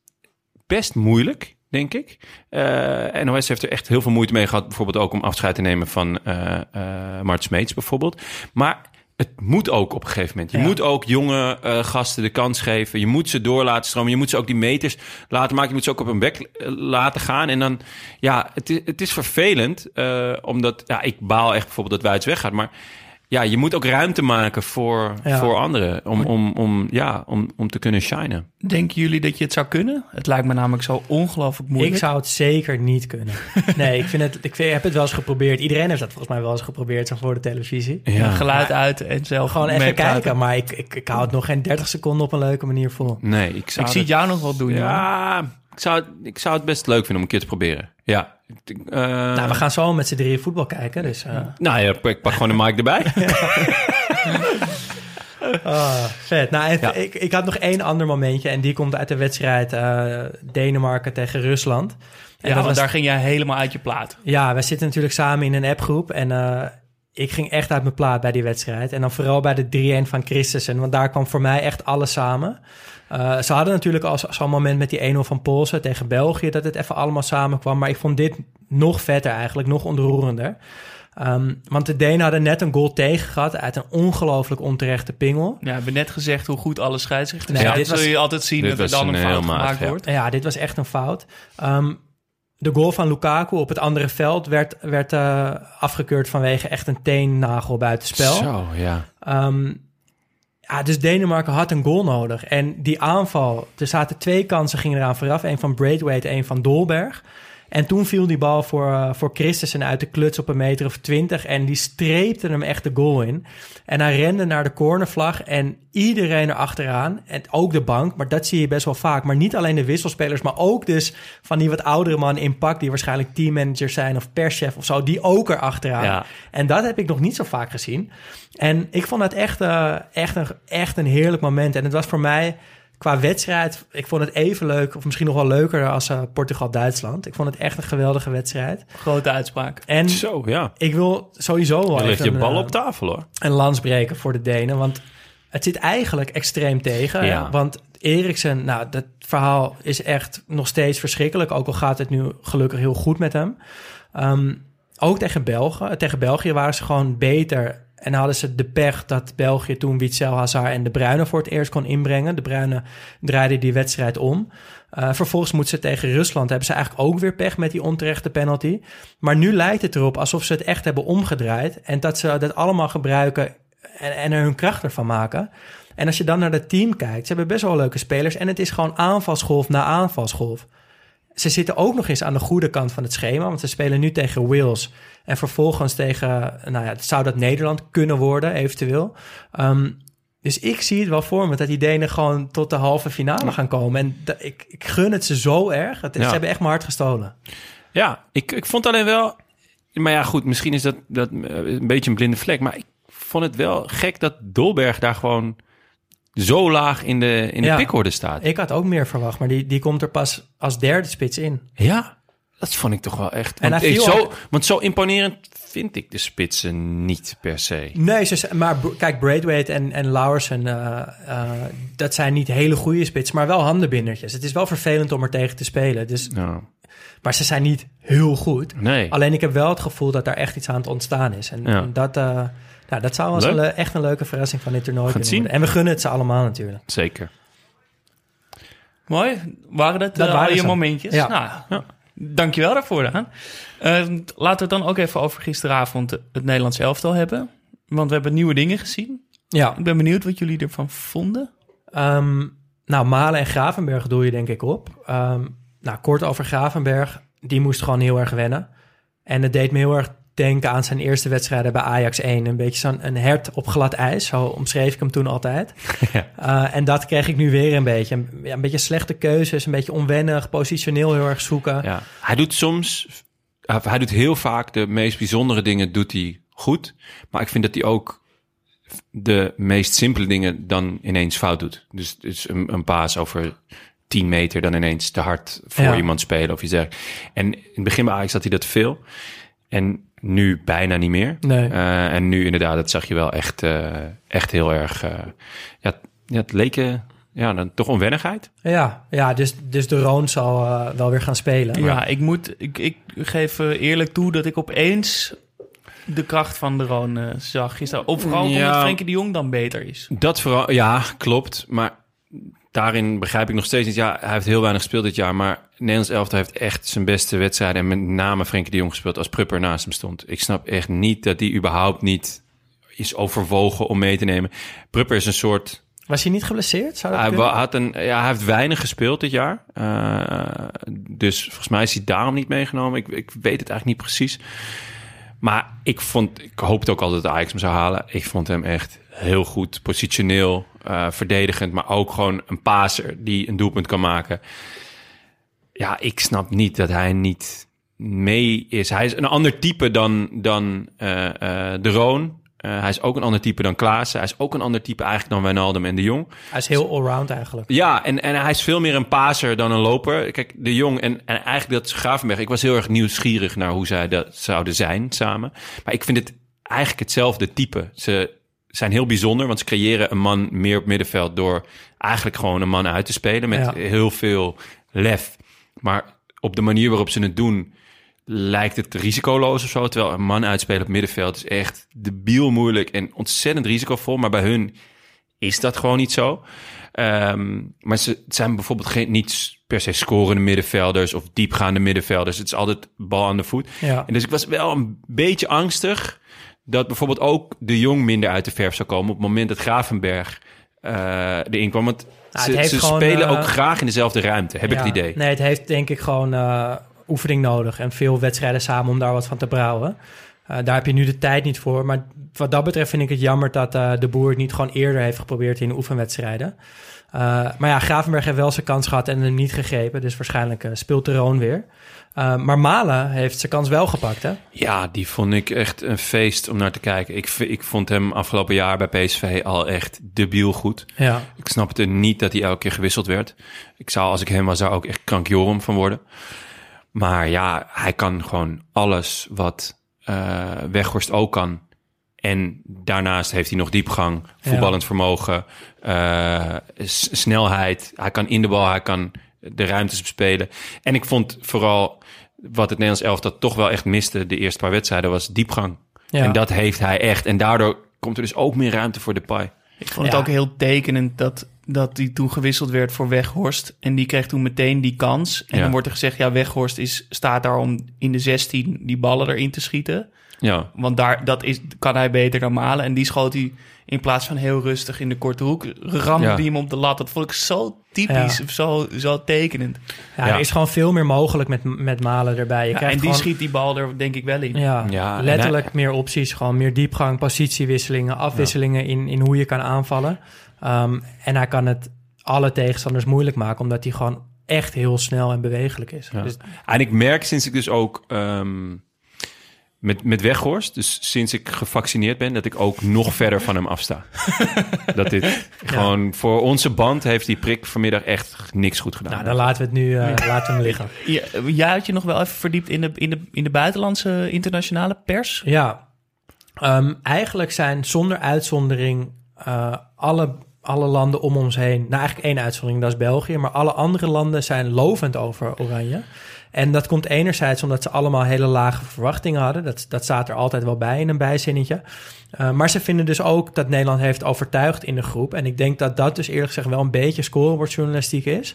best moeilijk, denk ik. Eh NOS heeft er echt heel veel moeite mee gehad. Bijvoorbeeld ook om afscheid te nemen van eh eh Mart Smeets bijvoorbeeld. Maar het moet ook op een gegeven moment. Je Ja. moet ook jonge gasten de kans geven. Je moet ze door laten stromen. Je moet ze ook die meters laten maken. Je moet ze ook op hun bek laten gaan. En dan, ja, het is, het is vervelend. omdat, ja, ik baal echt bijvoorbeeld dat Wuits weggaat. Maar ja, je moet ook ruimte maken voor, Ja. voor anderen. Om, om, om, ja, om, om te kunnen shinen. Denken jullie dat je het zou kunnen? Het lijkt me namelijk zo ongelooflijk moeilijk. Ik zou het zeker niet kunnen. <laughs> Nee, ik, vind het, ik vind- heb het wel eens geprobeerd. Iedereen heeft dat volgens mij wel eens geprobeerd zo voor de televisie. Ja. Geluid uit en zelf Gewoon even kijken. Maar ik, ik, ik hou het nog geen 30 seconden op een leuke manier vol. Nee, ik zou Ik zie het jou nog wel doen, ja. Ja, ik zou, het, ik zou het best leuk vinden om een keer te proberen. Ja. Eh, Nou, we gaan zo met z'n drieën voetbal kijken. Dus, eh, <laughs> Nou ja, ik pak gewoon de mic erbij. <laughs> <laughs> ah, vet. Nou, en Ja. ik, ik had nog één ander momentje. En die komt uit de wedstrijd eh, Denemarken tegen Rusland. En Ja, dat want was daar ging jij helemaal uit je plaat. Ja, wij zitten natuurlijk samen in een appgroep. En eh, ik ging echt uit mijn plaat bij die wedstrijd. En dan vooral bij de 3-1 van Christensen. Want daar kwam voor mij echt alles samen. Eh, ze hadden natuurlijk al zo- zo'n moment met die 1-0 van Poolsen tegen België... dat het even allemaal samenkwam. Maar ik vond dit nog vetter eigenlijk, nog ontroerender. Ehm, want de Denen hadden net een goal tegen gehad... uit een ongelooflijk onterechte pingel. Ja, we hebben net gezegd hoe goed alle scheidsrechters Nee, zijn. dit Dit zul was- je altijd zien dit dat er was dan een een fout gemaakt ja. wordt. Ja, dit was echt een fout. Ehm, de goal van Lukaku op het andere veld werd, werd eh, afgekeurd vanwege echt een teennagel buitenspel. Zo, ja. Ehm, ja, dus Denemarken had een goal nodig. En die aanval, er zaten twee kansen gingen eraan vooraf. Een van Braithwaite, een van Dolberg. En toen viel die bal voor, eh, voor Christensen uit de kluts op een meter of twintig. En die streepte hem echt de goal in. En hij rende naar de cornervlag en iedereen erachteraan. En ook de bank, maar dat zie je best wel vaak. Maar niet alleen de wisselspelers, maar ook dus van die wat oudere mannen in pak... die waarschijnlijk teammanagers zijn of perschef of zo, die ook erachteraan. Ja. En dat heb ik nog niet zo vaak gezien. En ik vond het echt, eh, echt, een, echt een heerlijk moment. En het was voor mij qua wedstrijd... ik vond het even leuk, of misschien nog wel leuker... als eh, Portugal-Duitsland. Ik vond het echt een geweldige wedstrijd. Grote uitspraak. En Zo, ja. ik wil sowieso wel Je legt je bal een, op tafel, hoor. een lans breken voor de Denen. Want het zit eigenlijk extreem tegen. Ja. Want Eriksen, nou, dat verhaal is echt nog steeds verschrikkelijk. Ook al gaat het nu gelukkig heel goed met hem. Ehm, ook tegen België. Tegen België waren ze gewoon beter. En hadden ze de pech dat België toen Witzel, Hazard en De Bruyne voor het eerst kon inbrengen. De Bruyne draaide die wedstrijd om. Uh, vervolgens moeten ze tegen Rusland. Hebben ze eigenlijk ook weer pech met die onterechte penalty. Maar nu lijkt het erop alsof ze het echt hebben omgedraaid. En dat ze dat allemaal gebruiken en, en er hun kracht ervan maken. En als je dan naar het team kijkt, ze hebben best wel leuke spelers. En het is gewoon aanvalsgolf na aanvalsgolf. Ze zitten ook nog eens aan de goede kant van het schema. Want ze spelen nu tegen Wales. En vervolgens tegen, nou ja, zou dat Nederland kunnen worden, eventueel. Ehm, dus ik zie het wel voor me dat die Denen gewoon tot de halve finale gaan komen. En ik, ik gun het ze zo erg. Het, Ja. Ze hebben echt mijn hart gestolen. Ja, ik, ik vond alleen wel... Maar ja, goed, misschien is dat, dat eh, een beetje een blinde vlek. Maar ik vond het wel gek dat Dolberg daar gewoon zo laag in de, in de Ja. pickorde staat. Ik had ook meer verwacht, maar die, die komt er pas als derde spits in. Ja, dat vond ik toch wel echt... En Want, viel zo, ook- want zo imponerend vind ik de spitsen niet per se. Nee, ze, maar kijk, Braithwaite en, en Lauwersen, eh, eh, dat zijn niet hele goede spits, maar wel handenbindertjes. Het is wel vervelend om er tegen te spelen. Dus, Nou, maar ze zijn niet heel goed. nee. Alleen ik heb wel het gevoel dat daar echt iets aan het ontstaan is. En, Ja. en dat, eh, nou, dat zou wel een le- echt een leuke verrassing van dit toernooi Gaan kunnen zien. worden. En we gunnen het ze allemaal natuurlijk. Zeker. Mooi. Waren dat, Dat eh, waren al je momentjes? Ja. Nou, Ja. Dankjewel daarvoor, Daan. Eh, laten we het dan ook even over gisteravond het Nederlands elftal hebben. Want we hebben nieuwe dingen gezien. Ja, Ik ben benieuwd wat jullie ervan vonden. Ehm, nou, Malen en Gravenberg doe je denk ik op. Ehm, nou, kort over Gravenberg. Die moest gewoon heel erg wennen. En het deed me heel erg denken aan zijn eerste wedstrijden bij Ajax 1. Een beetje zo'n een hert op glad ijs. Zo omschreef ik hem toen altijd. <laughs> Ja. Eh, en dat kreeg ik nu weer een beetje. Een, ja, een beetje slechte keuzes, een beetje onwennig, positioneel heel erg zoeken. Ja. Hij doet soms, hij hij doet heel vaak de meest bijzondere dingen doet hij goed. Maar ik vind dat hij ook de meest simpele dingen dan ineens fout doet. Dus, dus een, een paas over 10 meter dan ineens te hard voor Ja. iemand spelen of iets dergelijks. En in het begin bij Ajax had hij dat veel. En nu bijna niet meer. Nee. Eh, en nu inderdaad, dat zag je wel echt, eh, echt heel erg... eh, ja, ja, het leek ja, dan toch onwennigheid. Ja, ja dus, dus de Roon zal eh, wel weer gaan spelen. Ja, ik moet. Ik, ik geef eerlijk toe dat ik opeens de kracht van de Roon zag gisteren. Of vooral Ja. omdat Frenkie de Jong dan beter is. Dat vooral, ja, klopt. Maar daarin begrijp ik nog steeds niet. Ja, hij heeft heel weinig gespeeld dit jaar. Maar Nederlands elftal heeft echt zijn beste wedstrijden. En met name Frenkie de Jong gespeeld als Prupper naast hem stond. Ik snap echt niet dat die überhaupt niet is overwogen om mee te nemen. Prupper is een soort... Was hij niet geblesseerd? Zou dat Hij, kunnen? had een, ja, hij heeft weinig gespeeld dit jaar. Eh, dus volgens mij is hij daarom niet meegenomen. Ik, ik weet het eigenlijk niet precies. Maar ik vond, ik hoopte ook altijd dat Ajax hem zou halen. Ik vond hem echt heel goed, positioneel, eh, verdedigend, maar ook gewoon een paser die een doelpunt kan maken. Ja, ik snap niet dat hij niet mee is. Hij is een ander type dan, dan eh, eh, De Roon. Hij is ook een ander type dan Klaassen. Hij is ook een ander type eigenlijk dan Wijnaldum en De Jong. Hij is heel allround eigenlijk. Ja, en, en hij is veel meer een paser dan een loper. Kijk, de Jong en, en eigenlijk dat Gravenberg. Ik was heel erg nieuwsgierig naar hoe zij dat zouden zijn samen. Maar ik vind het eigenlijk hetzelfde type. Ze zijn heel bijzonder, want ze creëren een man meer op middenveld... door eigenlijk gewoon een man uit te spelen met Ja. heel veel lef. Maar op de manier waarop ze het doen lijkt het risicoloos of zo. Terwijl een man uitspelen op middenveld is echt debiel moeilijk en ontzettend risicovol. Maar bij hun is dat gewoon niet zo. Ehm, maar ze zijn bijvoorbeeld geen, niet per se scorende middenvelders of diepgaande middenvelders. Het is altijd bal aan de voet. Ja. En dus ik was wel een beetje angstig dat bijvoorbeeld ook de Jong minder uit de verf zou komen op het moment dat Gravenberg eh erin kwam. Want Nou, ze, heeft ze gewoon, spelen eh, ook graag in dezelfde ruimte, heb ik het idee. Nee, het heeft denk ik gewoon eh, oefening nodig en veel wedstrijden samen om daar wat van te brouwen. Daar heb je nu de tijd niet voor. Maar wat dat betreft vind ik het jammer dat de boer het niet gewoon eerder heeft geprobeerd in oefenwedstrijden. Maar ja, Gravenberg heeft wel zijn kans gehad en hem niet gegrepen. Dus waarschijnlijk speelt de Roon weer. Eh, maar Malen heeft zijn kans wel gepakt, hè? Ja, die vond ik echt een feest om naar te kijken. Ik, ik vond hem afgelopen jaar bij PSV al echt debiel goed. Ja. Ik snapte niet dat hij elke keer gewisseld werd. Ik zou, als ik hem was, zou ook echt krankjorum van worden. Maar ja, hij kan gewoon alles wat eh Weghorst ook kan. En daarnaast heeft hij nog diepgang, voetballend vermogen, eh, snelheid. Hij kan in de bal, hij kan de ruimtes bespelen. En ik vond vooral wat het Nederlands elftal toch wel echt miste de eerste paar wedstrijden was diepgang. Ja. En dat heeft hij echt. En daardoor komt er dus ook meer ruimte voor de paai. Ik vond Ja. het ook heel tekenend dat, dat die toen gewisseld werd voor Weghorst. En die kreeg toen meteen die kans. En Ja. dan wordt er gezegd, ja, Weghorst is, staat daar om in de 16 die ballen erin te schieten. Ja, Want daar, dat is, kan hij beter dan Malen. En die schoot hij In plaats van heel rustig in de korte hoek ramde Ja. die hem op de lat. Dat vond ik zo typisch, of zo, zo tekenend. Ja, Ja. Er is gewoon veel meer mogelijk met, met Malen erbij. Je Ja, krijgt en die gewoon- schiet die bal er denk ik wel in. Ja, letterlijk meer opties. Gewoon meer diepgang, positiewisselingen, afwisselingen in, in hoe je kan aanvallen. Ehm, en hij kan het alle tegenstanders moeilijk maken, omdat hij gewoon echt heel snel en bewegelijk is. Ja. Dus, En ik merk sinds ik dus ook ehm, met, met Weghorst, dus sinds ik gevaccineerd ben, dat ik ook nog verder van hem afsta. <laughs> dat dit gewoon voor onze band heeft die prik vanmiddag echt niks goed gedaan. nou, dan laten we het nu eh, laten we hem liggen. Ja, jij had je nog wel even verdiept in de, in de, in de buitenlandse internationale pers. Ja, Ehm, eigenlijk zijn zonder uitzondering eh, alle, alle landen om ons heen... Nou, eigenlijk één uitzondering, dat is België. Maar alle andere landen zijn lovend over Oranje. En dat komt enerzijds omdat ze allemaal hele lage verwachtingen hadden. Dat, dat staat er altijd wel bij in een bijzinnetje. Eh, maar ze vinden dus ook dat Nederland heeft overtuigd in de groep. En ik denk dat dat dus eerlijk gezegd wel een beetje scorebordjournalistiek is.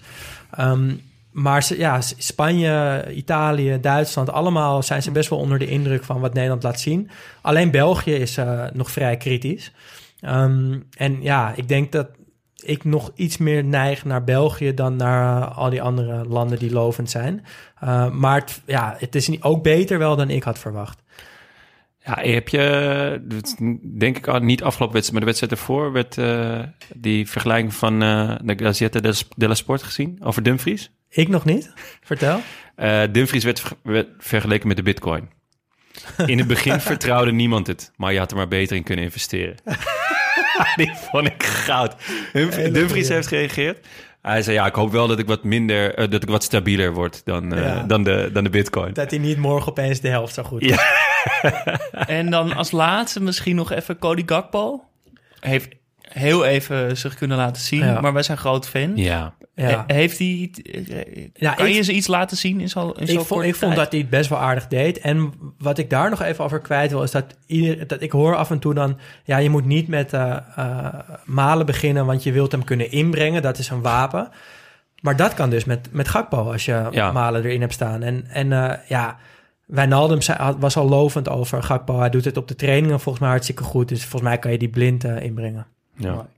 Ehm, maar ze, ja, Spanje, Italië, Duitsland, allemaal zijn ze best wel onder de indruk van wat Nederland laat zien. Alleen België is eh, nog vrij kritisch. Ehm, en ja, ik denk dat ik nog iets meer neig naar België dan naar eh, al die andere landen die lovend zijn. Eh, maar het, ja, het is niet, ook beter wel dan ik had verwacht. Ja, heb je, denk ik al niet afgelopen wedstrijd, maar de wedstrijd ervoor werd eh, die vergelijking van eh, de Gazzetta de- della Sport gezien over Dumfries? Ik nog niet. Vertel. Dumfries werd, werd vergeleken met de bitcoin. In het begin <laughs> vertrouwde niemand het, maar je had er maar beter in kunnen investeren. <laughs> Die vond ik goud. Dumfries heeft gereageerd. Hij zei, ja, ik hoop wel dat ik wat minder, eh, dat ik wat stabieler word dan, eh, Ja. dan, de, dan de bitcoin. Dat hij niet morgen opeens de helft zo goed Ja. <laughs> En dan als laatste misschien nog even Cody Gakpo. Heeft heel even zich kunnen laten zien, Ja. maar wij zijn groot fan. Ja. Ja. Eh, Heeft hij... eh, Ja, kan ik- je ze iets laten zien in zo, in zo ik vond, ik vond dat hij het best wel aardig deed. En wat ik daar nog even over kwijt wil, is dat, ieder, dat ik hoor af en toe dan... Ja, je moet niet met eh, eh, malen beginnen, want je wilt hem kunnen inbrengen. Dat is een wapen. Maar dat kan dus met, met Gakpo, als je Ja. malen erin hebt staan. En, en eh, ja, Wijnaldum was al lovend over Gakpo. Hij doet het op de trainingen volgens mij hartstikke goed. Dus volgens mij kan je die blind eh, inbrengen. Ja.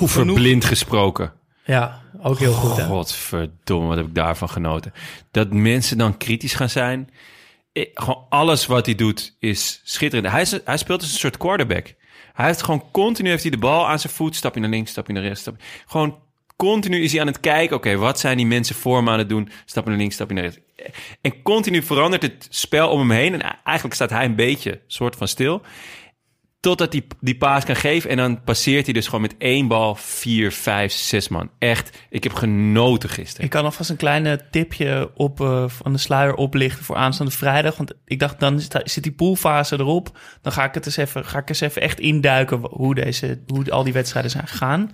Over Genoeg- blind gesproken. Ja, ook heel goed. Hè? Godverdomme, wat heb ik daarvan genoten. Dat mensen dan kritisch gaan zijn. Eh, gewoon alles wat hij doet is schitterend. Hij, is, hij speelt als een soort quarterback. Hij heeft gewoon continu heeft hij de bal aan zijn voet. Stap je naar links, stap je naar rechts. Stap... Gewoon continu is hij aan het kijken. Oké, wat zijn die mensen voor me aan het doen? Stap je naar links, stap je naar rechts. En continu verandert het spel om hem heen. En eigenlijk staat hij een beetje soort van stil. Totdat hij die paas kan geven. En dan passeert hij dus gewoon met één bal vier, vijf, zes man. Echt, ik heb genoten gisteren. Ik kan alvast een kleine tipje op, eh, van de sluier oplichten voor aanstaande vrijdag. Want ik dacht, dan zit, die poolfase erop. Dan ga ik het eens even, ga ik eens even echt induiken hoe, deze, hoe al die wedstrijden zijn gegaan.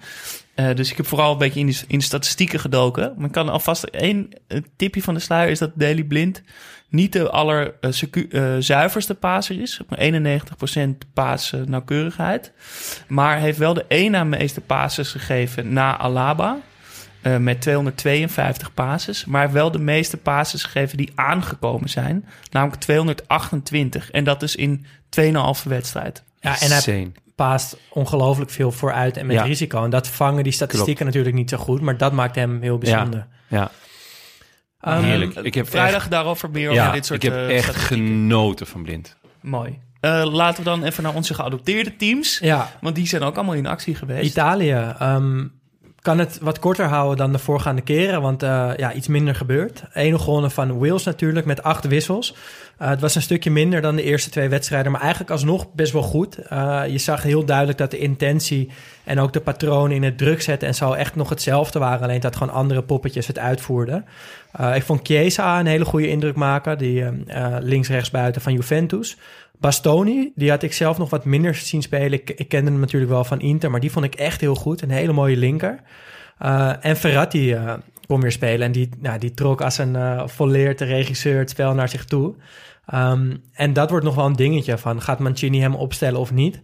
Eh, dus ik heb vooral een beetje in de, in de statistieken gedoken. Maar ik kan alvast één eh, tipje van de sluier is dat Daily Blind niet de aller eh, eh, zuiverste passer is. Op 91% paas nauwkeurigheid. Maar heeft wel de één na meeste passes gegeven na Alaba. eh, met 252 passes. Maar wel de meeste passes gegeven die aangekomen zijn. Namelijk 228. En dat is in 2,5 wedstrijd. Ja, en hij paast ongelooflijk veel vooruit en met Ja. risico. En dat vangen die statistieken natuurlijk niet zo goed, maar dat maakt hem heel bijzonder. Ja, Ehm, heerlijk. Ik heb Vrijdag echt, daarover meer over ja, dit soort ik heb eh, echt genoten van Blind. Mooi. Eh, laten we dan even naar onze geadopteerde teams. Ja, Want die zijn ook allemaal in actie geweest. Italië ehm, kan het wat korter houden dan de voorgaande keren, want eh, ja, iets minder gebeurt. Eén gewonnen van Wales natuurlijk met acht wissels. Eh, het was een stukje minder dan de eerste twee wedstrijden, maar eigenlijk alsnog best wel goed. Eh, je zag heel duidelijk dat de intentie en ook de patronen in het druk zetten en zo echt nog hetzelfde waren. Alleen dat gewoon andere poppetjes het uitvoerden. Ik vond Chiesa een hele goede indruk maken, die eh, eh, links-rechts buiten van Juventus. Bastoni, die had ik zelf nog wat minder zien spelen. Ik, ik kende hem natuurlijk wel van Inter, maar die vond ik echt heel goed. Een hele mooie linker. Eh, en Verratti eh, kon weer spelen. En die, nou, die trok als een eh volleerde regisseur het spel naar zich toe. Ehm, en dat wordt nog wel een dingetje van... gaat Mancini hem opstellen of niet?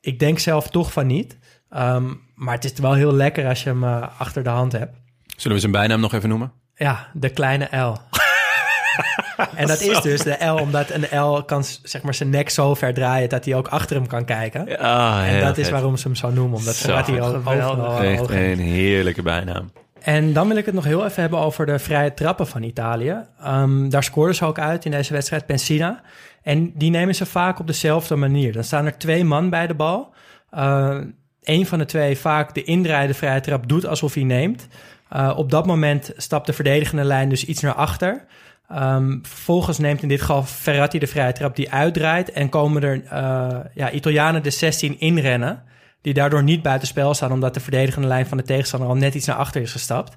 Ik denk zelf toch van niet. Ehm, maar het is wel heel lekker als je hem achter de hand hebt. Zullen we zijn bijnaam nog even noemen? Ja, de kleine L. en dat is dus de L, omdat een L kan zeg maar zijn nek zo ver draaien dat hij ook achter hem kan kijken. Ah, en dat is vet. waarom ze hem zo noemen, omdat Zo, hij ook overal Echt een heerlijke bijnaam. En dan wil ik het nog heel even hebben over de vrije trappen van Italië. Ehm, daar scoren ze ook uit in deze wedstrijd, Pensina. En die nemen ze vaak op dezelfde manier. Dan staan er twee man bij de bal. Eén van de twee vaak de indraaide vrije trap doet alsof hij neemt. Uh, op dat moment stapt de verdedigende lijn dus iets naar achter. Um, vervolgens neemt in dit geval Ferrati de vrije trap die uitdraait... en komen er uh, ja, Italianen de 16 inrennen... die daardoor niet buitenspel staan... omdat de verdedigende lijn van de tegenstander al net iets naar achter is gestapt.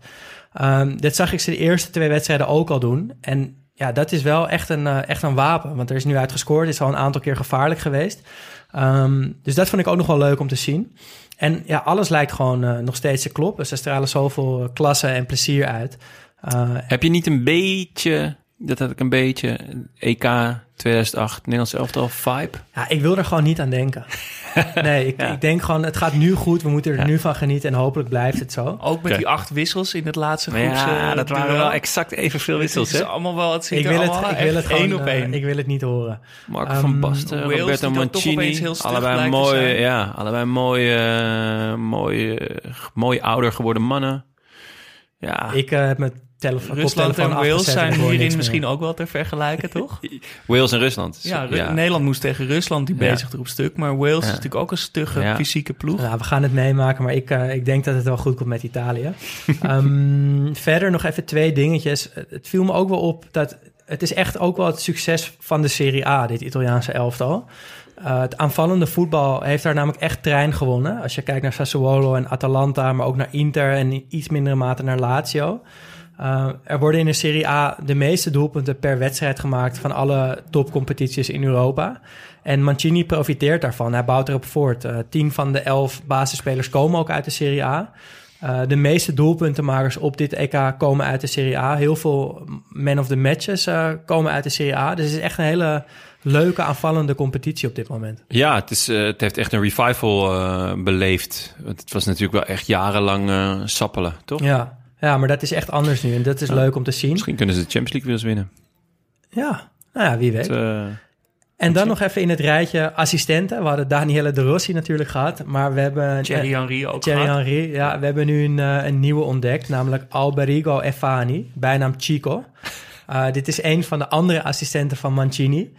Um, dit zag ik ze de eerste twee wedstrijden ook al doen. En ja, dat is wel echt een, uh, echt een wapen. Want er is nu uitgescoord. Is al een aantal keer gevaarlijk geweest. Um, dus dat vond ik ook nog wel leuk om te zien. En ja, alles lijkt gewoon uh, nog steeds te kloppen. Ze stralen zoveel klasse en plezier uit. Heb je niet een beetje, dat had ik een beetje, EK 2008, Nederlands elftal vibe? Ja, ik wil er gewoon niet aan denken. <laughs> nee, ik, ja. ik, denk gewoon, het gaat nu goed. We moeten er ja. nu van genieten en hopelijk blijft het zo. Ook met okay. die acht wissels in het laatste groeps. Ja, dat waren wel exact evenveel wissels. Het is allemaal wel, het ik wil het, ik wil het één gewoon, op één. Uh, ik wil het niet horen. Marco um, van Basten, Roberto Mancini, allebei mooi, ja, allebei mooie, uh, mooie, mooie ouder geworden mannen. Ja. Ik uh, heb met telefoon. Rusland en Wales zijn hierin misschien ook wel te vergelijken, <laughs> toch? Wales en Rusland. Ja, Ru ja, Nederland moest tegen Rusland, die bezig ja. erop stuk. Maar Wales ja. is natuurlijk ook een stugge fysieke ploeg. Ja, we gaan het meemaken, maar ik, uh, ik denk dat het wel goed komt met Italië. um, <laughs> verder nog even twee dingetjes. Het viel me ook wel op dat het is echt ook wel het succes van de Serie A, dit Italiaanse elftal. Uh, het aanvallende voetbal heeft daar namelijk echt trein gewonnen. Als je kijkt naar Sassuolo en Atalanta, maar ook naar Inter en in iets mindere mate naar Lazio. Uh, er worden in de Serie A de meeste doelpunten per wedstrijd gemaakt van alle topcompetities in Europa. En Mancini profiteert daarvan. Hij bouwt erop voort. Uh, tien van de elf basisspelers komen ook uit de Serie A. Uh, de meeste doelpuntenmakers op dit EK komen uit de Serie A. Heel veel man of the matches komen uit de Serie A. Dus het is echt een hele leuke aanvallende competitie op dit moment. Ja, het, is, uh, het heeft echt een revival uh, beleefd. Het was natuurlijk wel echt jarenlang uh, sappelen, toch? Ja. Ja, maar dat is echt anders nu en dat is ja. leuk om te zien. Misschien kunnen ze de Champions League weer eens winnen. Ja, nou ja, wie weet. Het, en dan nog even in het rijtje assistenten. We hadden Daniele De Rossi natuurlijk gehad, maar we hebben... Thierry Henry ook Thierry gehad. Henry, ja. We hebben nu een, een nieuwe ontdekt, namelijk Alberigo Efani, bijnaam Chico. Uh, <laughs> dit is een van de andere assistenten van Mancini.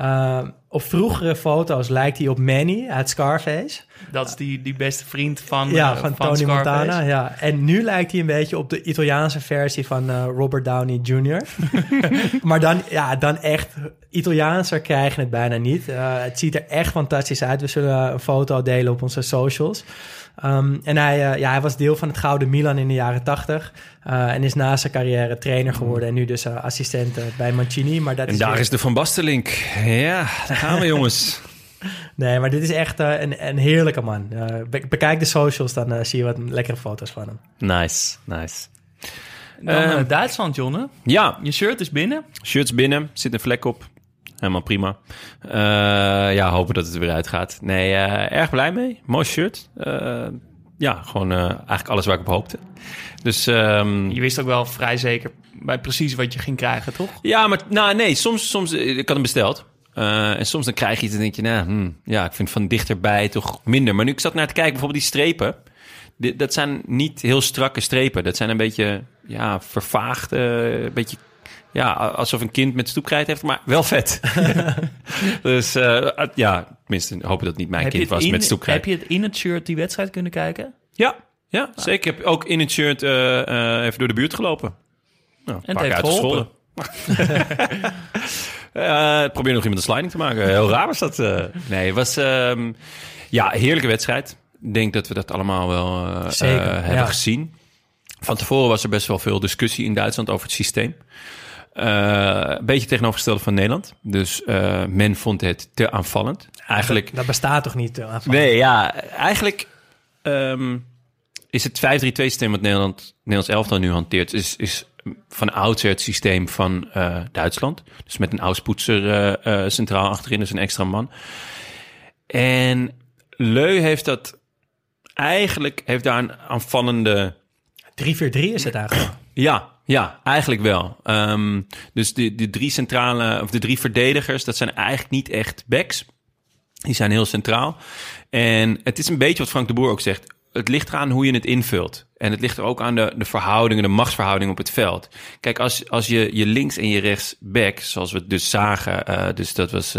Uh, op vroegere foto's lijkt hij op Manny uit Scarface. Dat is die, die beste vriend van, ja, uh, van, van Tony Scarface. Montana. Ja. En nu lijkt hij een beetje op de Italiaanse versie van uh, Robert Downey Jr. <laughs> maar dan, ja, dan echt Italiaanser krijgen het bijna niet. het ziet er echt fantastisch uit. We zullen een foto delen op onze socials. Um, en hij, uh, ja, hij was deel van het Gouden Milan in de jaren tachtig. Uh, en is na zijn carrière trainer geworden. En nu dus uh, assistent bij Mancini. Maar dat en is daar weer... is de Van Bastenlink. Ja, daar gaan we <laughs> jongens. nee, maar dit is echt een, een heerlijke man. Be bekijk de socials, dan zie je wat lekkere foto's van hem. Nice, nice. Dan Duitsland, Jonne. Ja. Je shirt is binnen. Shirt's binnen, zit een vlek op. Helemaal prima. Uh, ja, hopen dat het er weer uitgaat. Nee, uh, erg blij mee. Mooi shirt. Uh, ja, gewoon eigenlijk alles waar ik op hoopte. Dus, um, je wist ook wel vrij zeker bij precies wat je ging krijgen, toch? Ja, maar nou, nee, soms, soms ik had hem besteld. en soms dan krijg je iets en denk je, nou, hmm, ja, ik vind van dichterbij toch minder. Maar nu ik zat naar te kijken, bijvoorbeeld die strepen. Dat zijn niet heel strakke strepen. Dat zijn een beetje, ja, vervaagd, een beetje ja, alsof een kind met stoepkrijt heeft, maar wel vet. <laughs> dus uh, ja, tenminste, hopen dat het niet mijn heb kind was in, met stoepkrijt. Heb je het in het shirt die wedstrijd kunnen kijken? Ja, ja ah. zeker. Ik heb ook in het shirt uh, uh, even door de buurt gelopen. Nou, en het heeft geholpen. <laughs> probeer nog iemand een sliding te maken. Heel raar was dat. nee, het was um, ja, heerlijke wedstrijd. Ik denk dat we dat allemaal wel Zeker, hebben ja. gezien. Van tevoren was er best wel veel discussie in Duitsland over het systeem. Uh, een beetje tegenovergestelde van Nederland. Dus uh, men vond het te aanvallend. Eigenlijk, dat, dat bestaat toch niet te aanvallend? Nee, ja. Eigenlijk um, is het 5-3-2 systeem wat Nederland, Nederlands elftal nu hanteert... is, is van oudsher het systeem van uh, Duitsland. Dus met een ouspoetser centraal achterin, dus een extra man. En Leu heeft dat... Eigenlijk heeft daar een aanvallende... 3-4-3 is het eigenlijk. Ja, Ja, eigenlijk wel. Ehm, dus de, de drie centrale, of de drie verdedigers, dat zijn eigenlijk niet echt backs. Die zijn heel centraal. En het is een beetje wat Frank de Boer ook zegt. Het ligt eraan hoe je het invult. En het ligt er ook aan de, de verhoudingen, de machtsverhouding op het veld. Kijk, als, als je je links en je rechts back, zoals we het dus zagen, eh, dus dat was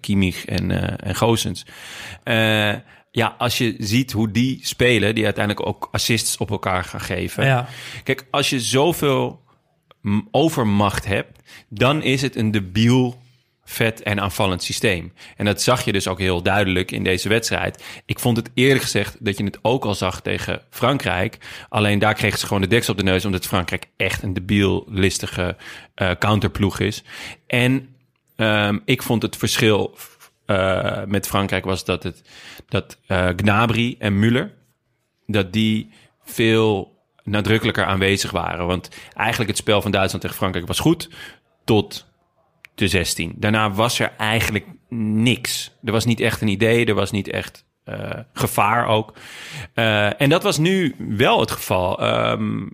Kimmich en, en Goossens. Ja, als je ziet hoe die spelen, die uiteindelijk ook assists op elkaar gaan geven. Ja. Kijk, als je zoveel overmacht hebt, dan is het een debiel, vet en aanvallend systeem. En dat zag je dus ook heel duidelijk in deze wedstrijd. Ik vond het eerlijk gezegd dat je het ook al zag tegen Frankrijk. Alleen daar kregen ze gewoon de deksel op de neus, omdat Frankrijk echt een debiel, listige eh, counterploeg is. En ehm, ik vond het verschil eh, met Frankrijk was dat, het, dat eh, Gnabry en Müller dat die veel nadrukkelijker aanwezig waren. Want eigenlijk het spel van Duitsland tegen Frankrijk was goed tot de 16. Daarna was er eigenlijk niks. Er was niet echt een idee, er was niet echt eh, gevaar ook. En dat was nu wel het geval. Ehm,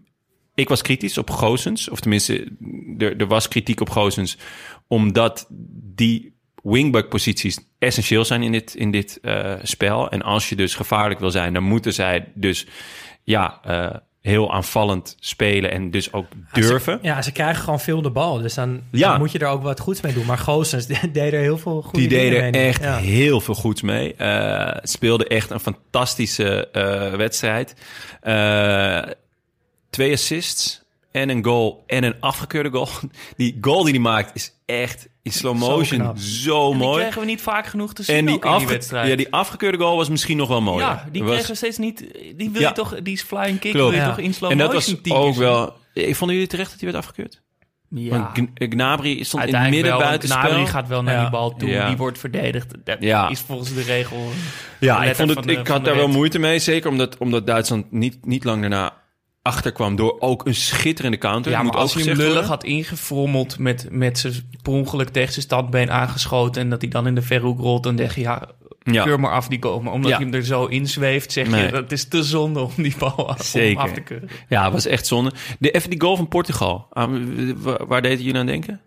ik was kritisch op Gozens, of tenminste, er, er was kritiek op Gozens, omdat die wingback-posities essentieel zijn in dit, in dit eh, spel. En als je dus gevaarlijk wil zijn, dan moeten zij dus ja, eh, heel aanvallend spelen en dus ook durven. Ja, ze krijgen gewoon veel de bal. Dus dan, Ja. dan moet je er ook wat goeds mee doen. Maar Goossens <laughs> deed er heel veel goede Die dingen deden mee. echt Ja. heel veel goeds mee. Eh speelde echt een fantastische wedstrijd. Twee assists en een goal en een afgekeurde goal. <laughs> Die goal die hij maakt is echt in slow motion zo, En die mooi. kregen we niet vaak genoeg te zien En die, ook in die wedstrijd. ja, die afgekeurde goal was misschien nog wel mooi. Ja, die kregen we steeds niet... Die wil Ja. je toch... Die is flying kick Klopt. wil je Ja. toch in slow En dat motion was ook wel... Ik vonden jullie terecht dat hij werd afgekeurd? Ja. Want Gn- Gnabry stond in het midden buiten Gnabry gaat wel naar Ja. die bal toe, Ja. die wordt verdedigd. Dat Ja. is volgens de regel. Ja, ik, vond het, van de- ik had de daar wel moeite mee. Zeker omdat, omdat Duitsland niet, niet lang daarna achterkwam door ook een schitterende counter. Ja, Moet maar als ook hij hem lullig worden. had ingefrommeld met, met zijn per ongeluk tegen zijn standbeen aangeschoten... en dat hij dan in de verhoek rolt, dan denk je... ja, Ja. keur maar af die goal. Maar omdat Ja. hij hem er zo in zweeft, zeg Nee. je... dat is te zonde om die bal af, om af te keuren. Ja, het was echt zonde. De, even die goal van Portugal. Ah, waar, waar deed jullie aan denken?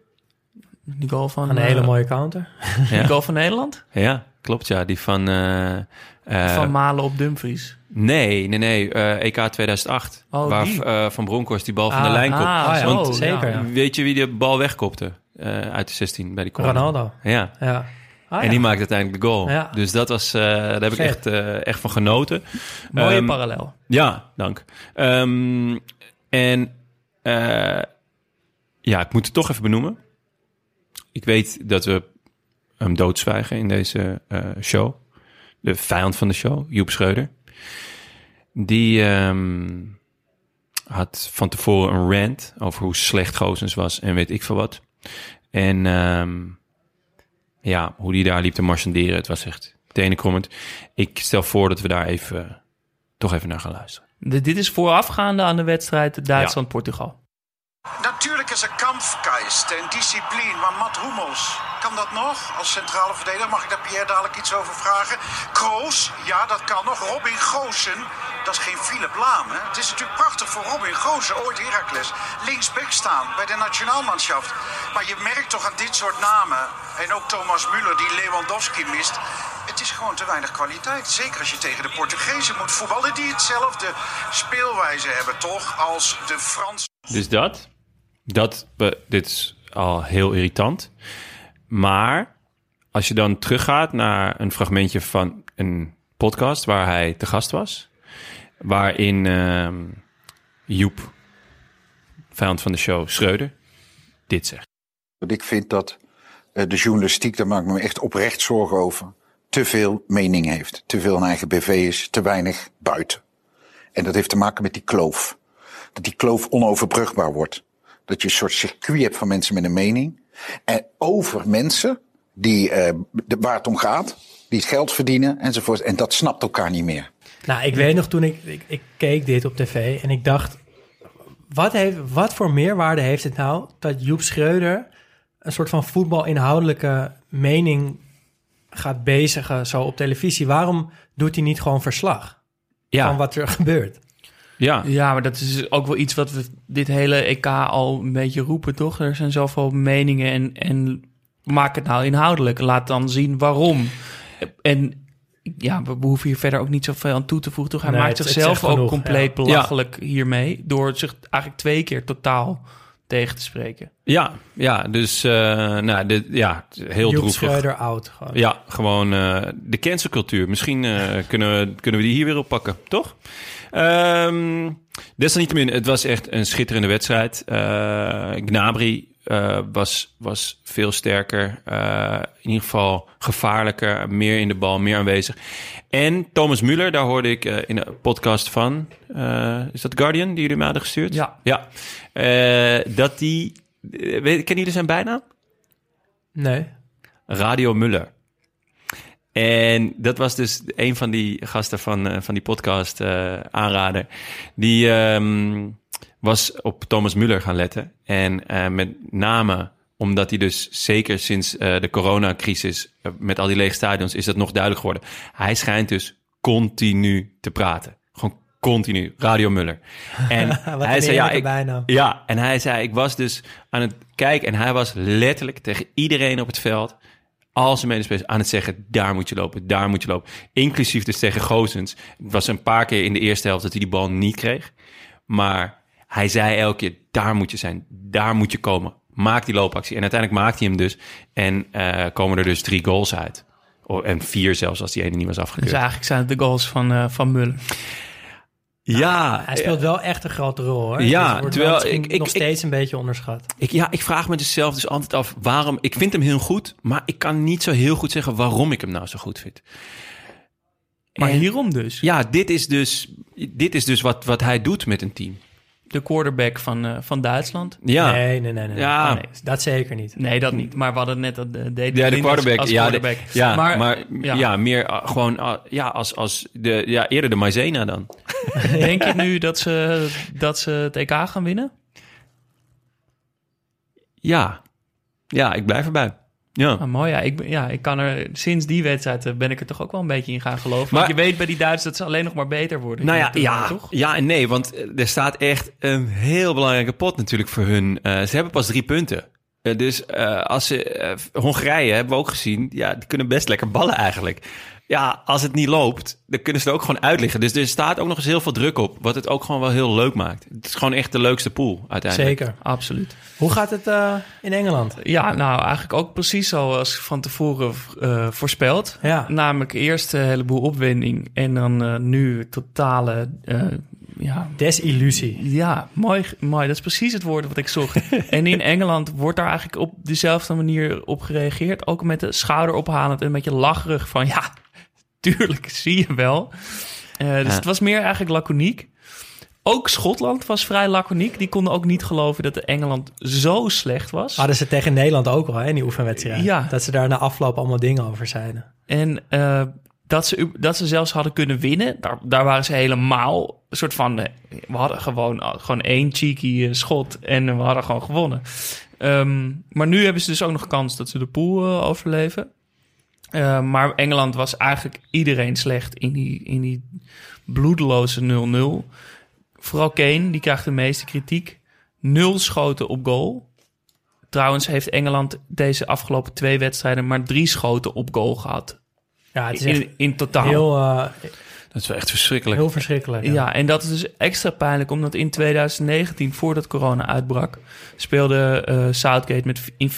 Die goal van... Een eh, hele mooie counter. Ja, Die goal van Nederland? ja klopt ja. Die van... eh, eh, van Malen op Dumfries. Nee, nee, nee. eh, EK 2008. Oh, waar die. eh, Van Bronckhorst die bal van Ah, de lijn kopt. ah, ja, zo, zeker, ja. ja. Weet je wie de bal wegkopte? eh, uit de 16 bij die corner? Ronaldo. Ja. Ja. Ah, En ja. die maakte uiteindelijk de goal. Ja. Dus dat was, eh, daar heb ik echt, eh, echt van genoten. Mooie Ehm, parallel. Ja, dank. Ehm, en eh, ja, ik moet het toch even benoemen. Ik weet dat we hem doodzwijgen in deze eh, show. De vijand van de show, Joep Schreuder. Die ehm, had van tevoren een rant over hoe slecht Gozens was en weet ik veel wat. En ehm, ja, hoe die daar liep te marchanderen, het was echt tenenkrommend. Ik stel voor dat we daar even, toch even naar gaan luisteren. De- dit is voorafgaande aan de wedstrijd Duitsland-Portugal. Natuurlijk is er kampfgeist en discipline, maar Matt kan dat nog als centrale verdediger? Mag ik daar Pierre dadelijk iets over vragen? Kroos, ja dat kan nog. Robin Goosen, dat is geen Philip Laam. Het is natuurlijk prachtig voor Robin Goosen, ooit Heracles, linksback staan bij de nationaalmanschaft. Maar je merkt toch aan dit soort namen, en ook Thomas Müller die Lewandowski mist... Het is gewoon te weinig kwaliteit. Zeker als je tegen de Portugezen moet voetballen die hetzelfde speelwijze hebben, toch? Als de Fransen. Dus dat, dat, dit is al heel irritant. Maar als je dan teruggaat naar een fragmentje van een podcast waar hij te gast was, waarin ehm, Joep, vijand van de show, Schreuder, dit zegt. Ik vind dat eh, de journalistiek, daar maak ik me echt oprecht zorgen over, te veel mening heeft. Te veel een eigen BV is, te weinig buiten. En dat heeft te maken met die kloof. Dat die kloof onoverbrugbaar wordt. Dat je een soort circuit hebt van mensen met een mening. En over mensen die, eh, de- waar het om gaat, die het geld verdienen enzovoort. En dat snapt elkaar niet meer. Nou, ik weet nog toen ik, ik, ik keek dit op tv en ik dacht... Wat, heeft, wat voor meerwaarde heeft het nou dat Joep Schreuder... een soort van voetbalinhoudelijke mening gaat bezigen zo op televisie? Waarom doet hij niet gewoon verslag Ja. van wat er <laughs> gebeurt? Ja. Ja, maar dat is ook wel iets wat we dit hele EK al een beetje roepen, toch? Er zijn zoveel meningen en, en maak het nou inhoudelijk. Laat dan zien waarom. En ja, we hoeven hier verder ook niet zoveel aan toe te voegen. Toch? Hij Nee, maakt het- zichzelf ook genoeg, compleet ja. belachelijk hiermee... door zich eigenlijk twee keer totaal tegen te spreken. Ja, ja dus eh, nou, dit, ja, heel Joep droevig. Schreuder oud. Gewoon. Ja, gewoon eh, de cancelcultuur. Misschien eh, kunnen, we, kunnen we die hier weer oppakken, toch? Ehm desalniettemin, het was echt een schitterende wedstrijd. Eh, Gnabry eh, was, was veel sterker. Eh, in ieder geval gevaarlijker, meer in de bal, meer aanwezig. En Thomas Müller, daar hoorde ik in een podcast van... is dat Guardian die jullie me hadden gestuurd? Ja. Ja. Dat die... weet, kennen jullie zijn bijnaam? Nee. Radio Muller. En dat was dus een van die gasten van, eh, van die podcast eh, aanrader. Die ehm, was op Thomas Muller gaan letten. En eh, met name omdat hij dus zeker sinds de coronacrisis... met al die lege stadions is dat nog duidelijk geworden. Hij schijnt dus continu te praten. Gewoon continu. Radio Muller. En <laughs> Wat hij zei, ja, ik, bijnaam. ja, en hij zei, ik was dus aan het kijken... en hij was letterlijk tegen iedereen op het veld... al zijn medespelers aan het zeggen... daar moet je lopen, daar moet je lopen. Inclusief dus tegen Gozens. Het was een paar keer in de eerste helft dat hij die bal niet kreeg. Maar hij zei elke keer, daar moet je zijn, daar moet je komen. Maak die loopactie. En uiteindelijk maakt hij hem dus. En eh, komen er dus drie goals uit. En vier zelfs, als die ene niet was afgekeurd. Dus eigenlijk zijn het de goals van, eh van Mullen. Ja, Hij speelt wel echt een grote rol hoor. Ja, Dus wordt terwijl ik- ik- nog ik- steeds een beetje onderschat. Ik, ja, ik vraag me dus zelf dus altijd af waarom. Ik vind hem heel goed, maar ik kan niet zo heel goed zeggen waarom ik hem nou zo goed vind. Maar En- hierom dus. Ja, dit is dus, dit is dus wat, wat hij doet met een team. De quarterback van, eh, van Duitsland. Ja, Nee, nee, nee. nee. Ja. Oh, nee, dat zeker niet. Nee, dat niet. Maar we hadden net dat uh, David ja de quarterback. als ja, de- quarterback. ja, maar, ja. ja. meer uh, gewoon uh, ja, als, als de, ja, eerder de Maizena dan. <laughs> Denk je nu dat ze, dat ze het EK gaan winnen? Ja, ja, ik blijf erbij. Ja. Ah, mooi, ja. Ik, ja, ik kan er sinds die wedstrijd eh, ben ik er toch ook wel een beetje in gaan geloven. Maar- Want je weet bij die Duitsers dat ze alleen nog maar beter worden. Nou ja, ja, toch? ja en nee, want eh, er staat echt een heel belangrijke pot natuurlijk voor hun. Eh, ze hebben pas drie punten. Eh, dus eh, als ze eh, Hongarije hebben we ook gezien, ja, die kunnen best lekker ballen eigenlijk. Ja, als het niet loopt, dan kunnen ze er ook gewoon uitliggen. Dus er staat ook nog eens heel veel druk op, wat het ook gewoon wel heel leuk maakt. Het is gewoon echt de leukste pool uiteindelijk. Zeker. Absoluut. Hoe gaat het eh, in Engeland? Ja, nou eigenlijk ook precies zoals van tevoren eh, voorspeld. Ja. Namelijk eerst een heleboel opwinding en dan eh, nu totale... ja, Desillusie. Ja, mooi, mooi. Dat is precies het woord wat ik zocht. <laughs> en in Engeland wordt daar eigenlijk op dezelfde manier op gereageerd. Ook met de schouder ophalend en een beetje lacherig van... ja, tuurlijk, zie je wel. Eh, dus Ja. het was meer eigenlijk laconiek. Ook Schotland was vrij laconiek. Die konden ook niet geloven dat Engeland zo slecht was. Hadden ze tegen Nederland ook al, hè, in die oefenwedstrijd. Ja. Dat ze daar na afloop allemaal dingen over zeiden. En eh, dat, ze, dat ze zelfs hadden kunnen winnen, daar, daar waren ze helemaal een soort van... eh, We hadden gewoon, gewoon één cheeky eh, schot en we hadden gewoon gewonnen. Ehm, maar nu hebben ze dus ook nog kans dat ze de pool eh, overleven. Eh, maar Engeland was eigenlijk iedereen slecht in die, in die bloedeloze 0-0. Vooral Kane, die krijgt de meeste kritiek. Nul schoten op goal. Trouwens heeft Engeland deze afgelopen twee wedstrijden maar drie schoten op goal gehad. Ja, het is In, in totaal. heel, eh, Dat is wel echt verschrikkelijk. heel verschrikkelijk. ja. en dat is dus extra pijnlijk, omdat in 2019, voordat corona uitbrak, speelde eh, Southgate met, in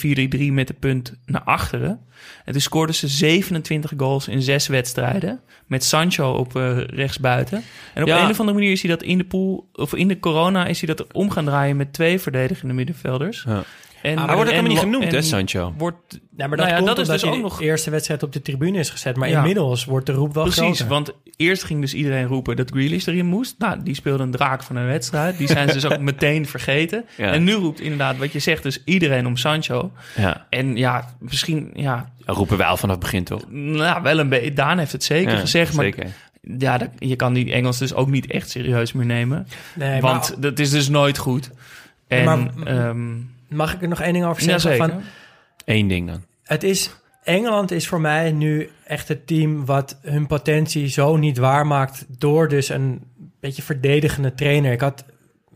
4-3 met de punt naar achteren. En toen scoorden ze 27 goals in zes wedstrijden, met Sancho op eh, rechtsbuiten. En op Ja. een of andere manier is hij dat in de pool, of in de corona, is hij dat om gaan draaien met twee verdedigende middenvelders. Ja. En, Hij wordt ook helemaal niet genoemd, en hè, Sancho? Wordt, Ja, maar dat nou ja, komt dat is dus ook de nog eerste wedstrijd op de tribune is gezet. Maar Ja. inmiddels wordt de roep wel Precies, groter. want eerst ging dus iedereen roepen dat Grealish erin moest. Nou, die speelde een draak van een wedstrijd. Die zijn ze dus ook <laughs> meteen vergeten. Ja. En nu roept inderdaad, wat je zegt, dus iedereen om Sancho. Ja. En ja, misschien, ja, roepen wij al vanaf het begin, toch? nou, wel een beetje. Daan heeft het zeker gezegd, maar zeker. ja, dat, je kan die Engels dus ook niet echt serieus meer nemen. Nee, want maar- dat is dus nooit goed. En, Maar- ehm, Mag ik er nog één ding over zeggen? Van, Eén ding dan. het is, Engeland is voor mij nu echt het team wat hun potentie zo niet waarmaakt door dus een beetje verdedigende trainer. Ik had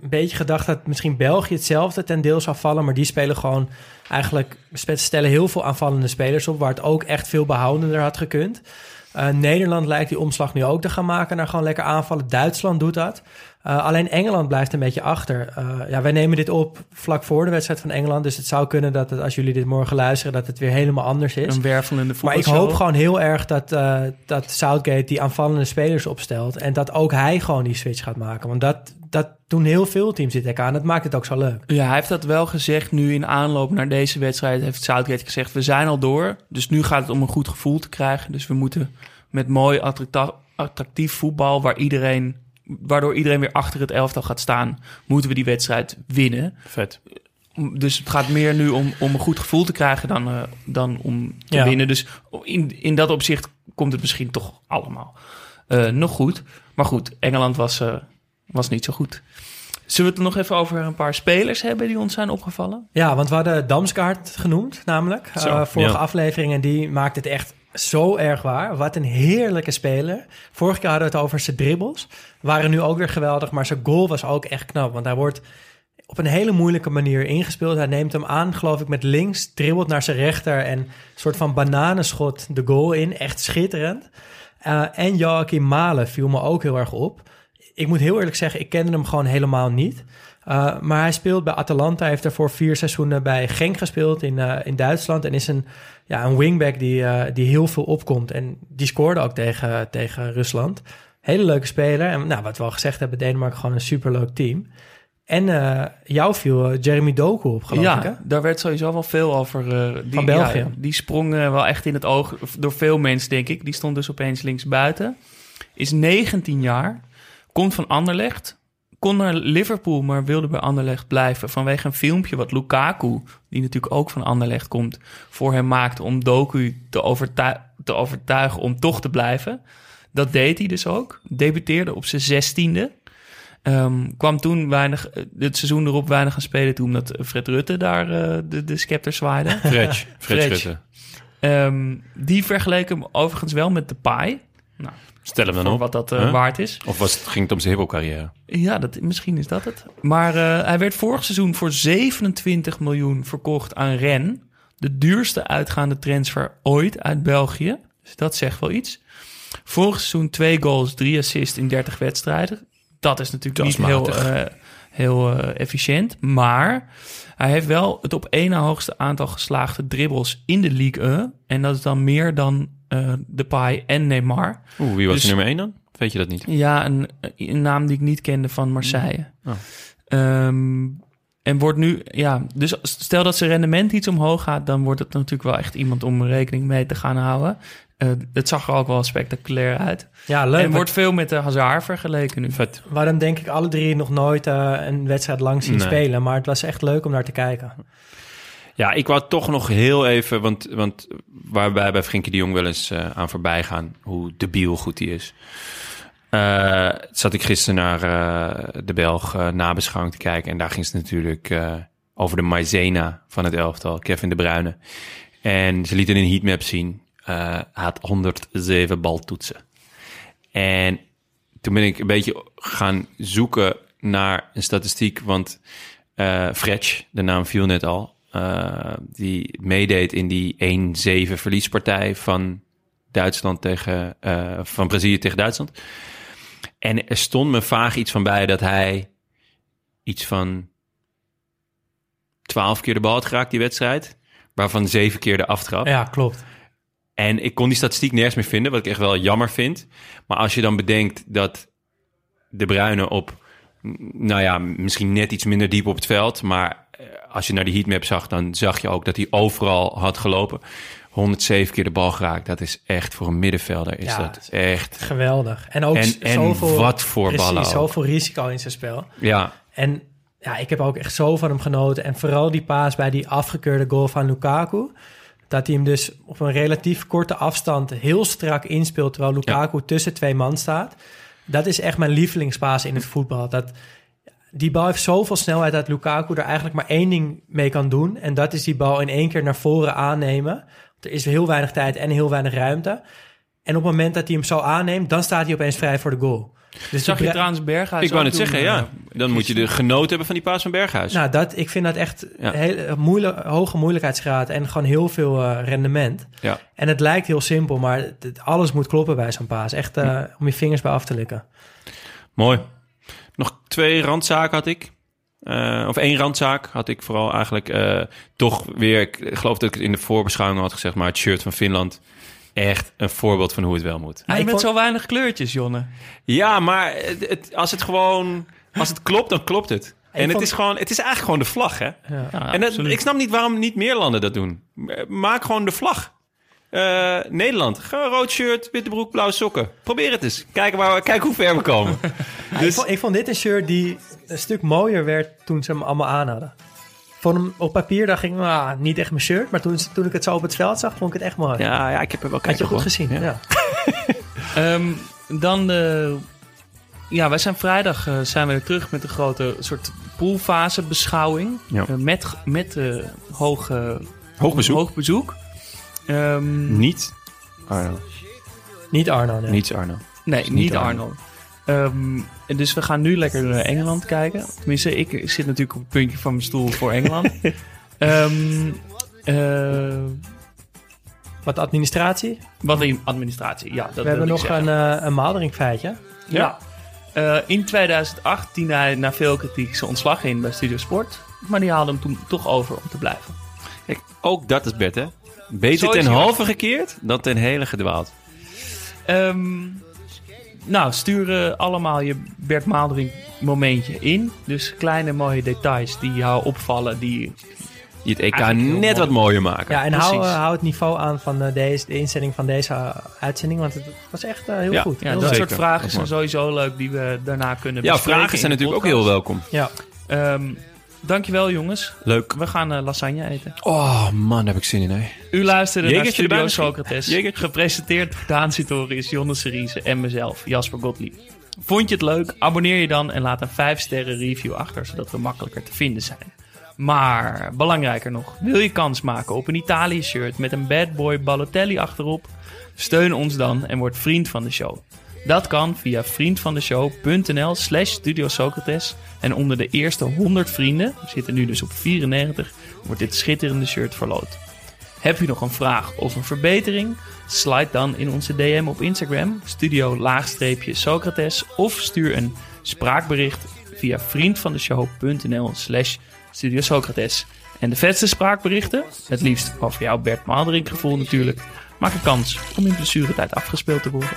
een beetje gedacht dat misschien België hetzelfde ten deel zou vallen, maar die spelen gewoon eigenlijk stellen heel veel aanvallende spelers op, waar het ook echt veel behoudender had gekund. Uh, Nederland lijkt die omslag nu ook te gaan maken naar gewoon lekker aanvallen. Duitsland doet dat. Uh, alleen Engeland blijft een beetje achter. Uh, ja, wij nemen dit op vlak voor de wedstrijd van Engeland. Dus het zou kunnen dat het, als jullie dit morgen luisteren, dat het weer helemaal anders is. Een wervelende Maar ik hoop gewoon heel erg dat, uh, dat Southgate die aanvallende spelers opstelt. En dat ook hij gewoon die switch gaat maken. Want dat, dat doen heel veel teams dit aan. Dat maakt het ook zo leuk. Ja, hij heeft dat wel gezegd nu in aanloop naar deze wedstrijd. Heeft Southgate gezegd, we zijn al door. Dus nu gaat het om een goed gevoel te krijgen. Dus we moeten met mooi attractief voetbal waar iedereen waardoor iedereen weer achter het elftal gaat staan, moeten we die wedstrijd winnen. Vet. Dus het gaat meer nu om, om een goed gevoel te krijgen dan, uh, dan om te Ja. winnen. Dus in, in dat opzicht komt het misschien toch allemaal eh, nog goed. Maar goed, Engeland was, eh, was niet zo goed. Zullen we het nog even over een paar spelers hebben die ons zijn opgevallen? Ja, want we hadden Damsgaard genoemd, namelijk. Zo, eh, vorige ja. aflevering. En die maakt het echt zo erg waar. Wat een heerlijke speler. Vorige keer hadden we het over zijn dribbles. Waren nu ook weer geweldig. Maar zijn goal was ook echt knap. Want hij wordt op een hele moeilijke manier ingespeeld. Hij neemt hem aan, geloof ik, met links. Dribbelt naar zijn rechter. En een soort van bananenschot de goal in. Echt schitterend. Eh, en Joachim Malen viel me ook heel erg op. Ik moet heel eerlijk zeggen, ik kende hem gewoon helemaal niet. Uh, maar hij speelt bij Atalanta. Hij heeft daarvoor vier seizoenen bij Genk gespeeld in, uh, in Duitsland. En is een, ja, een wingback die, uh, die heel veel opkomt. En die scoorde ook tegen, tegen Rusland. Hele leuke speler. En nou, wat we al gezegd hebben, Denemarken gewoon een superleuk team. En jou viel Jeremy Doku op, geloof ja, ik, hè? daar werd sowieso wel veel over. die, Van België. ja, die sprong wel echt in het oog door veel mensen, denk ik. Die stond dus opeens links buiten. Is 19 jaar. Komt van Anderlecht kon naar Liverpool, maar wilde bij Anderlecht blijven vanwege een filmpje wat Lukaku, die natuurlijk ook van Anderlecht komt, voor hem maakte om Doku te, overtui te overtuigen om toch te blijven. Dat deed hij dus ook. Debuteerde op zijn zestiende. Um, kwam toen weinig, het seizoen erop weinig gaan spelen toen omdat Fred Rutte daar uh, de, de scepter zwaaide. <laughs> Fred, Fred, Fred Rutte. Um, die vergeleken hem overigens wel met de Pai. Nou, Stel hem dan op. Wat dat uh, huh? waard is. Of was het, ging het om zijn hippelcarrière? Ja, dat, misschien is dat het. Maar uh, hij werd vorig seizoen voor 27 miljoen verkocht aan Rennes. De duurste uitgaande transfer ooit uit België. Dus dat zegt wel iets. Vorig seizoen twee goals, drie assists in 30 wedstrijden. Dat is natuurlijk dat niet is heel, uh, heel efficiënt. Maar hij heeft wel het op één na hoogste aantal geslaagde dribbles in de Ligue 1. En dat is dan meer dan uh, Depay en Neymar. Oeh, wie was dus, nummer één dan? Weet je dat niet? Ja, een, een, naam die ik niet kende van Marseille. Oh. Um, en wordt nu, ja, dus stel dat zijn rendement iets omhoog gaat, dan wordt het natuurlijk wel echt iemand om rekening mee te gaan houden. Uh, het zag er ook wel spectaculair uit. Ja, leuk. En wordt veel met de Hazard vergeleken nu. Vet. Waarom denk ik alle drie nog nooit uh, een wedstrijd lang zien nee. spelen. Maar het was echt leuk om naar te kijken. Ja, ik wou toch nog heel even, want, want waarbij bij Frenkie de Jong wel eens uh, aan voorbij gaan, hoe debiel goed hij is. Uh, zat ik gisteren naar uh, de Belg uh, nabeschouwing te kijken en daar ging het natuurlijk over de maizena van het elftal, Kevin de Bruyne. En ze lieten een heatmap zien. hij had 107 baltoetsen. En toen ben ik een beetje gaan zoeken naar een statistiek, want uh, Fretch, de naam viel net al, uh, die meedeed in die 1-7 verliespartij van Duitsland tegen, uh, van Brazilië tegen Duitsland. En er stond me vaag iets van bij dat hij iets van 12 keer de bal had geraakt die wedstrijd, waarvan zeven keer de aftrap. Ja, klopt. En ik kon die statistiek nergens meer vinden, wat ik echt wel jammer vind. Maar als je dan bedenkt dat de Bruine op, nou ja, misschien net iets minder diep op het veld. Maar als je naar die heatmap zag, dan zag je ook dat hij overal had gelopen. 107 keer de bal geraakt. Dat is echt voor een middenvelder is ja, dat echt geweldig. En ook en, en zoveel, wat voor precies, ballen. Zoveel risico in zijn spel. Ja. En ja, ik heb ook echt zo van hem genoten. En vooral die paas bij die afgekeurde goal van Lukaku. Dat hij hem dus op een relatief korte afstand heel strak inspeelt... terwijl Lukaku ja. tussen twee man staat. Dat is echt mijn lievelingspaas in het voetbal. Dat, die bal heeft zoveel snelheid dat Lukaku er eigenlijk maar één ding mee kan doen. En dat is die bal in één keer naar voren aannemen. Er is heel weinig tijd en heel weinig ruimte. En op het moment dat hij hem zo aanneemt, dan staat hij opeens vrij voor de goal. Dus Zag je trouwens Berghuis Ik wou net zeggen, doen, ja. eh, Dan moet je de genoten hebben van die paas van Berghuis. Nou, dat, ik vind dat echt Ja. heel, moeilijk, hoge moeilijkheidsgraad en gewoon heel veel eh, rendement. Ja. En het lijkt heel simpel, maar het- het- alles moet kloppen bij zo'n paas. Echt eh, om je vingers bij af te likken. Mooi. Nog twee randzaken had ik. Eh, of één randzaak had ik vooral eigenlijk eh, toch weer... Ik geloof dat ik het in de voorbeschouwing had gezegd... maar het shirt van Finland... echt een voorbeeld van hoe het wel moet. Hij met zo weinig kleurtjes, Jonne. Ja, maar het, het- als het gewoon... Als het klopt, dan klopt het. En het vond- is gewoon... Het is eigenlijk gewoon de vlag, hè? Ja. Ja, en dat, ik snap niet waarom niet meer landen dat doen. Maak gewoon de vlag. Eh, Nederland, gewoon rood shirt, witte broek, blauwe sokken. Probeer het eens. Kijk, waar, we- kijk hoe ver we komen. <laughs> ik, dus, vond, ik vond dit een shirt die een stuk mooier werd toen ze hem allemaal aan hadden. Vond hem op papier, dacht ik, ah, niet echt mijn shirt. Maar toen, toen ik het zo op het veld zag, vond ik het echt mooi. ja, ja, ik heb er wel Had je kijken goed hoor. gezien, ja. <laughs> Ehm, dan de... Ja, wij zijn vrijdag eh, zijn we weer terug met een grote soort poolfase beschouwing. Ja. Eh, met met eh, hoge, Hoog bezoek. hoog bezoek. Ehm, Niet Arno. Niet Arno, nee. Niets Arno. nee, niet, niet Arnold. Ehm, dus we gaan nu lekker naar Engeland kijken. Tenminste, ik zit natuurlijk op het puntje van mijn stoel voor Engeland. <laughs> Ehm, eh, Wat administratie. wat in administratie, ja. Dat We hebben nog zeggen. een, uh, een Maldering feitje. Ja. Eh, in 2018 hij na veel kritiek zijn ontslag in bij Studio Sport. Maar die haalde hem toen toch over om te blijven. Kijk, ook dat is Bert, hè? Beter ten halve gekeerd dan ten hele gedwaald. Ehm, nou, stuur eh, allemaal je Bert Maaldering momentje in. Dus kleine mooie details die jou opvallen. Die, Die het EK net wat mooier maken. Ja, en Precies. hou, eh, hou het niveau aan van eh, deze, de inzending van deze uh, uitzending. Want het was echt uh, heel Ja. goed. ja, Heel dat soort vragen Dat zijn sowieso leuk die we daarna kunnen Ja, bespreken vragen zijn natuurlijk ook heel welkom. Ja. Ehm, dankjewel jongens. Leuk. We gaan eh, lasagne eten. Oh man, heb ik zin in, hè? U luisterde naar Studio? Socrates. Gepresenteerd door Daan Sitorius, Jonne Seriese en mezelf, Jasper Gottlieb. Vond je het leuk? Abonneer je dan en laat een 5 sterren review achter, zodat we makkelijker te vinden zijn. Maar belangrijker nog, wil je kans maken op een Italië shirt met een bad boy Balotelli achterop? Steun ons dan en word vriend van de show. Dat kan via vriendvandeshow.nl slash Studio Socrates. En onder de eerste 100 vrienden, we zitten nu dus op 94, wordt dit schitterende shirt verloot. Heb je nog een vraag of een verbetering? Slide dan in onze DM op Instagram, studio laagstreepje Socrates, of stuur een spraakbericht via vriendvandeshow.nl slash studio Socrates. En de vetste spraakberichten, het liefst over jouw Bert Maalderink gevoel natuurlijk, maken kans om in blessuretijd afgespeeld te worden.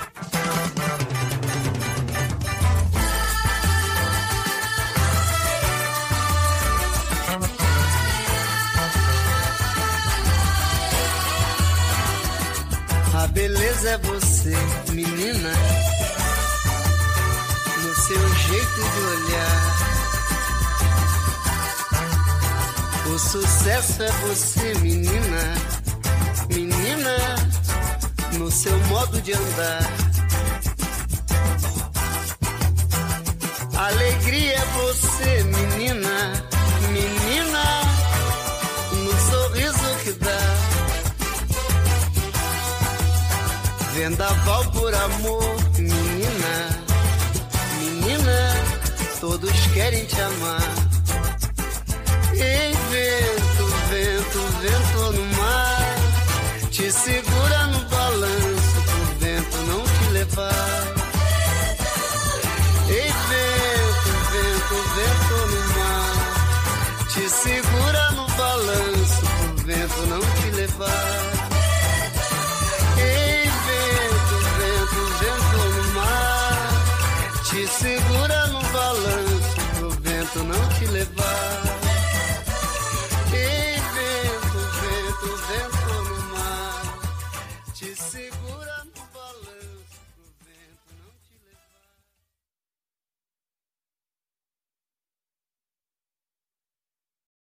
Beleza é você, menina, no seu jeito de olhar. O sucesso é você, menina, menina, no seu modo de andar. Alegria é você, menina, Vendaval por amor, menina, menina, todos querem te amar. Ei, vento, vento, vento no mar, te segura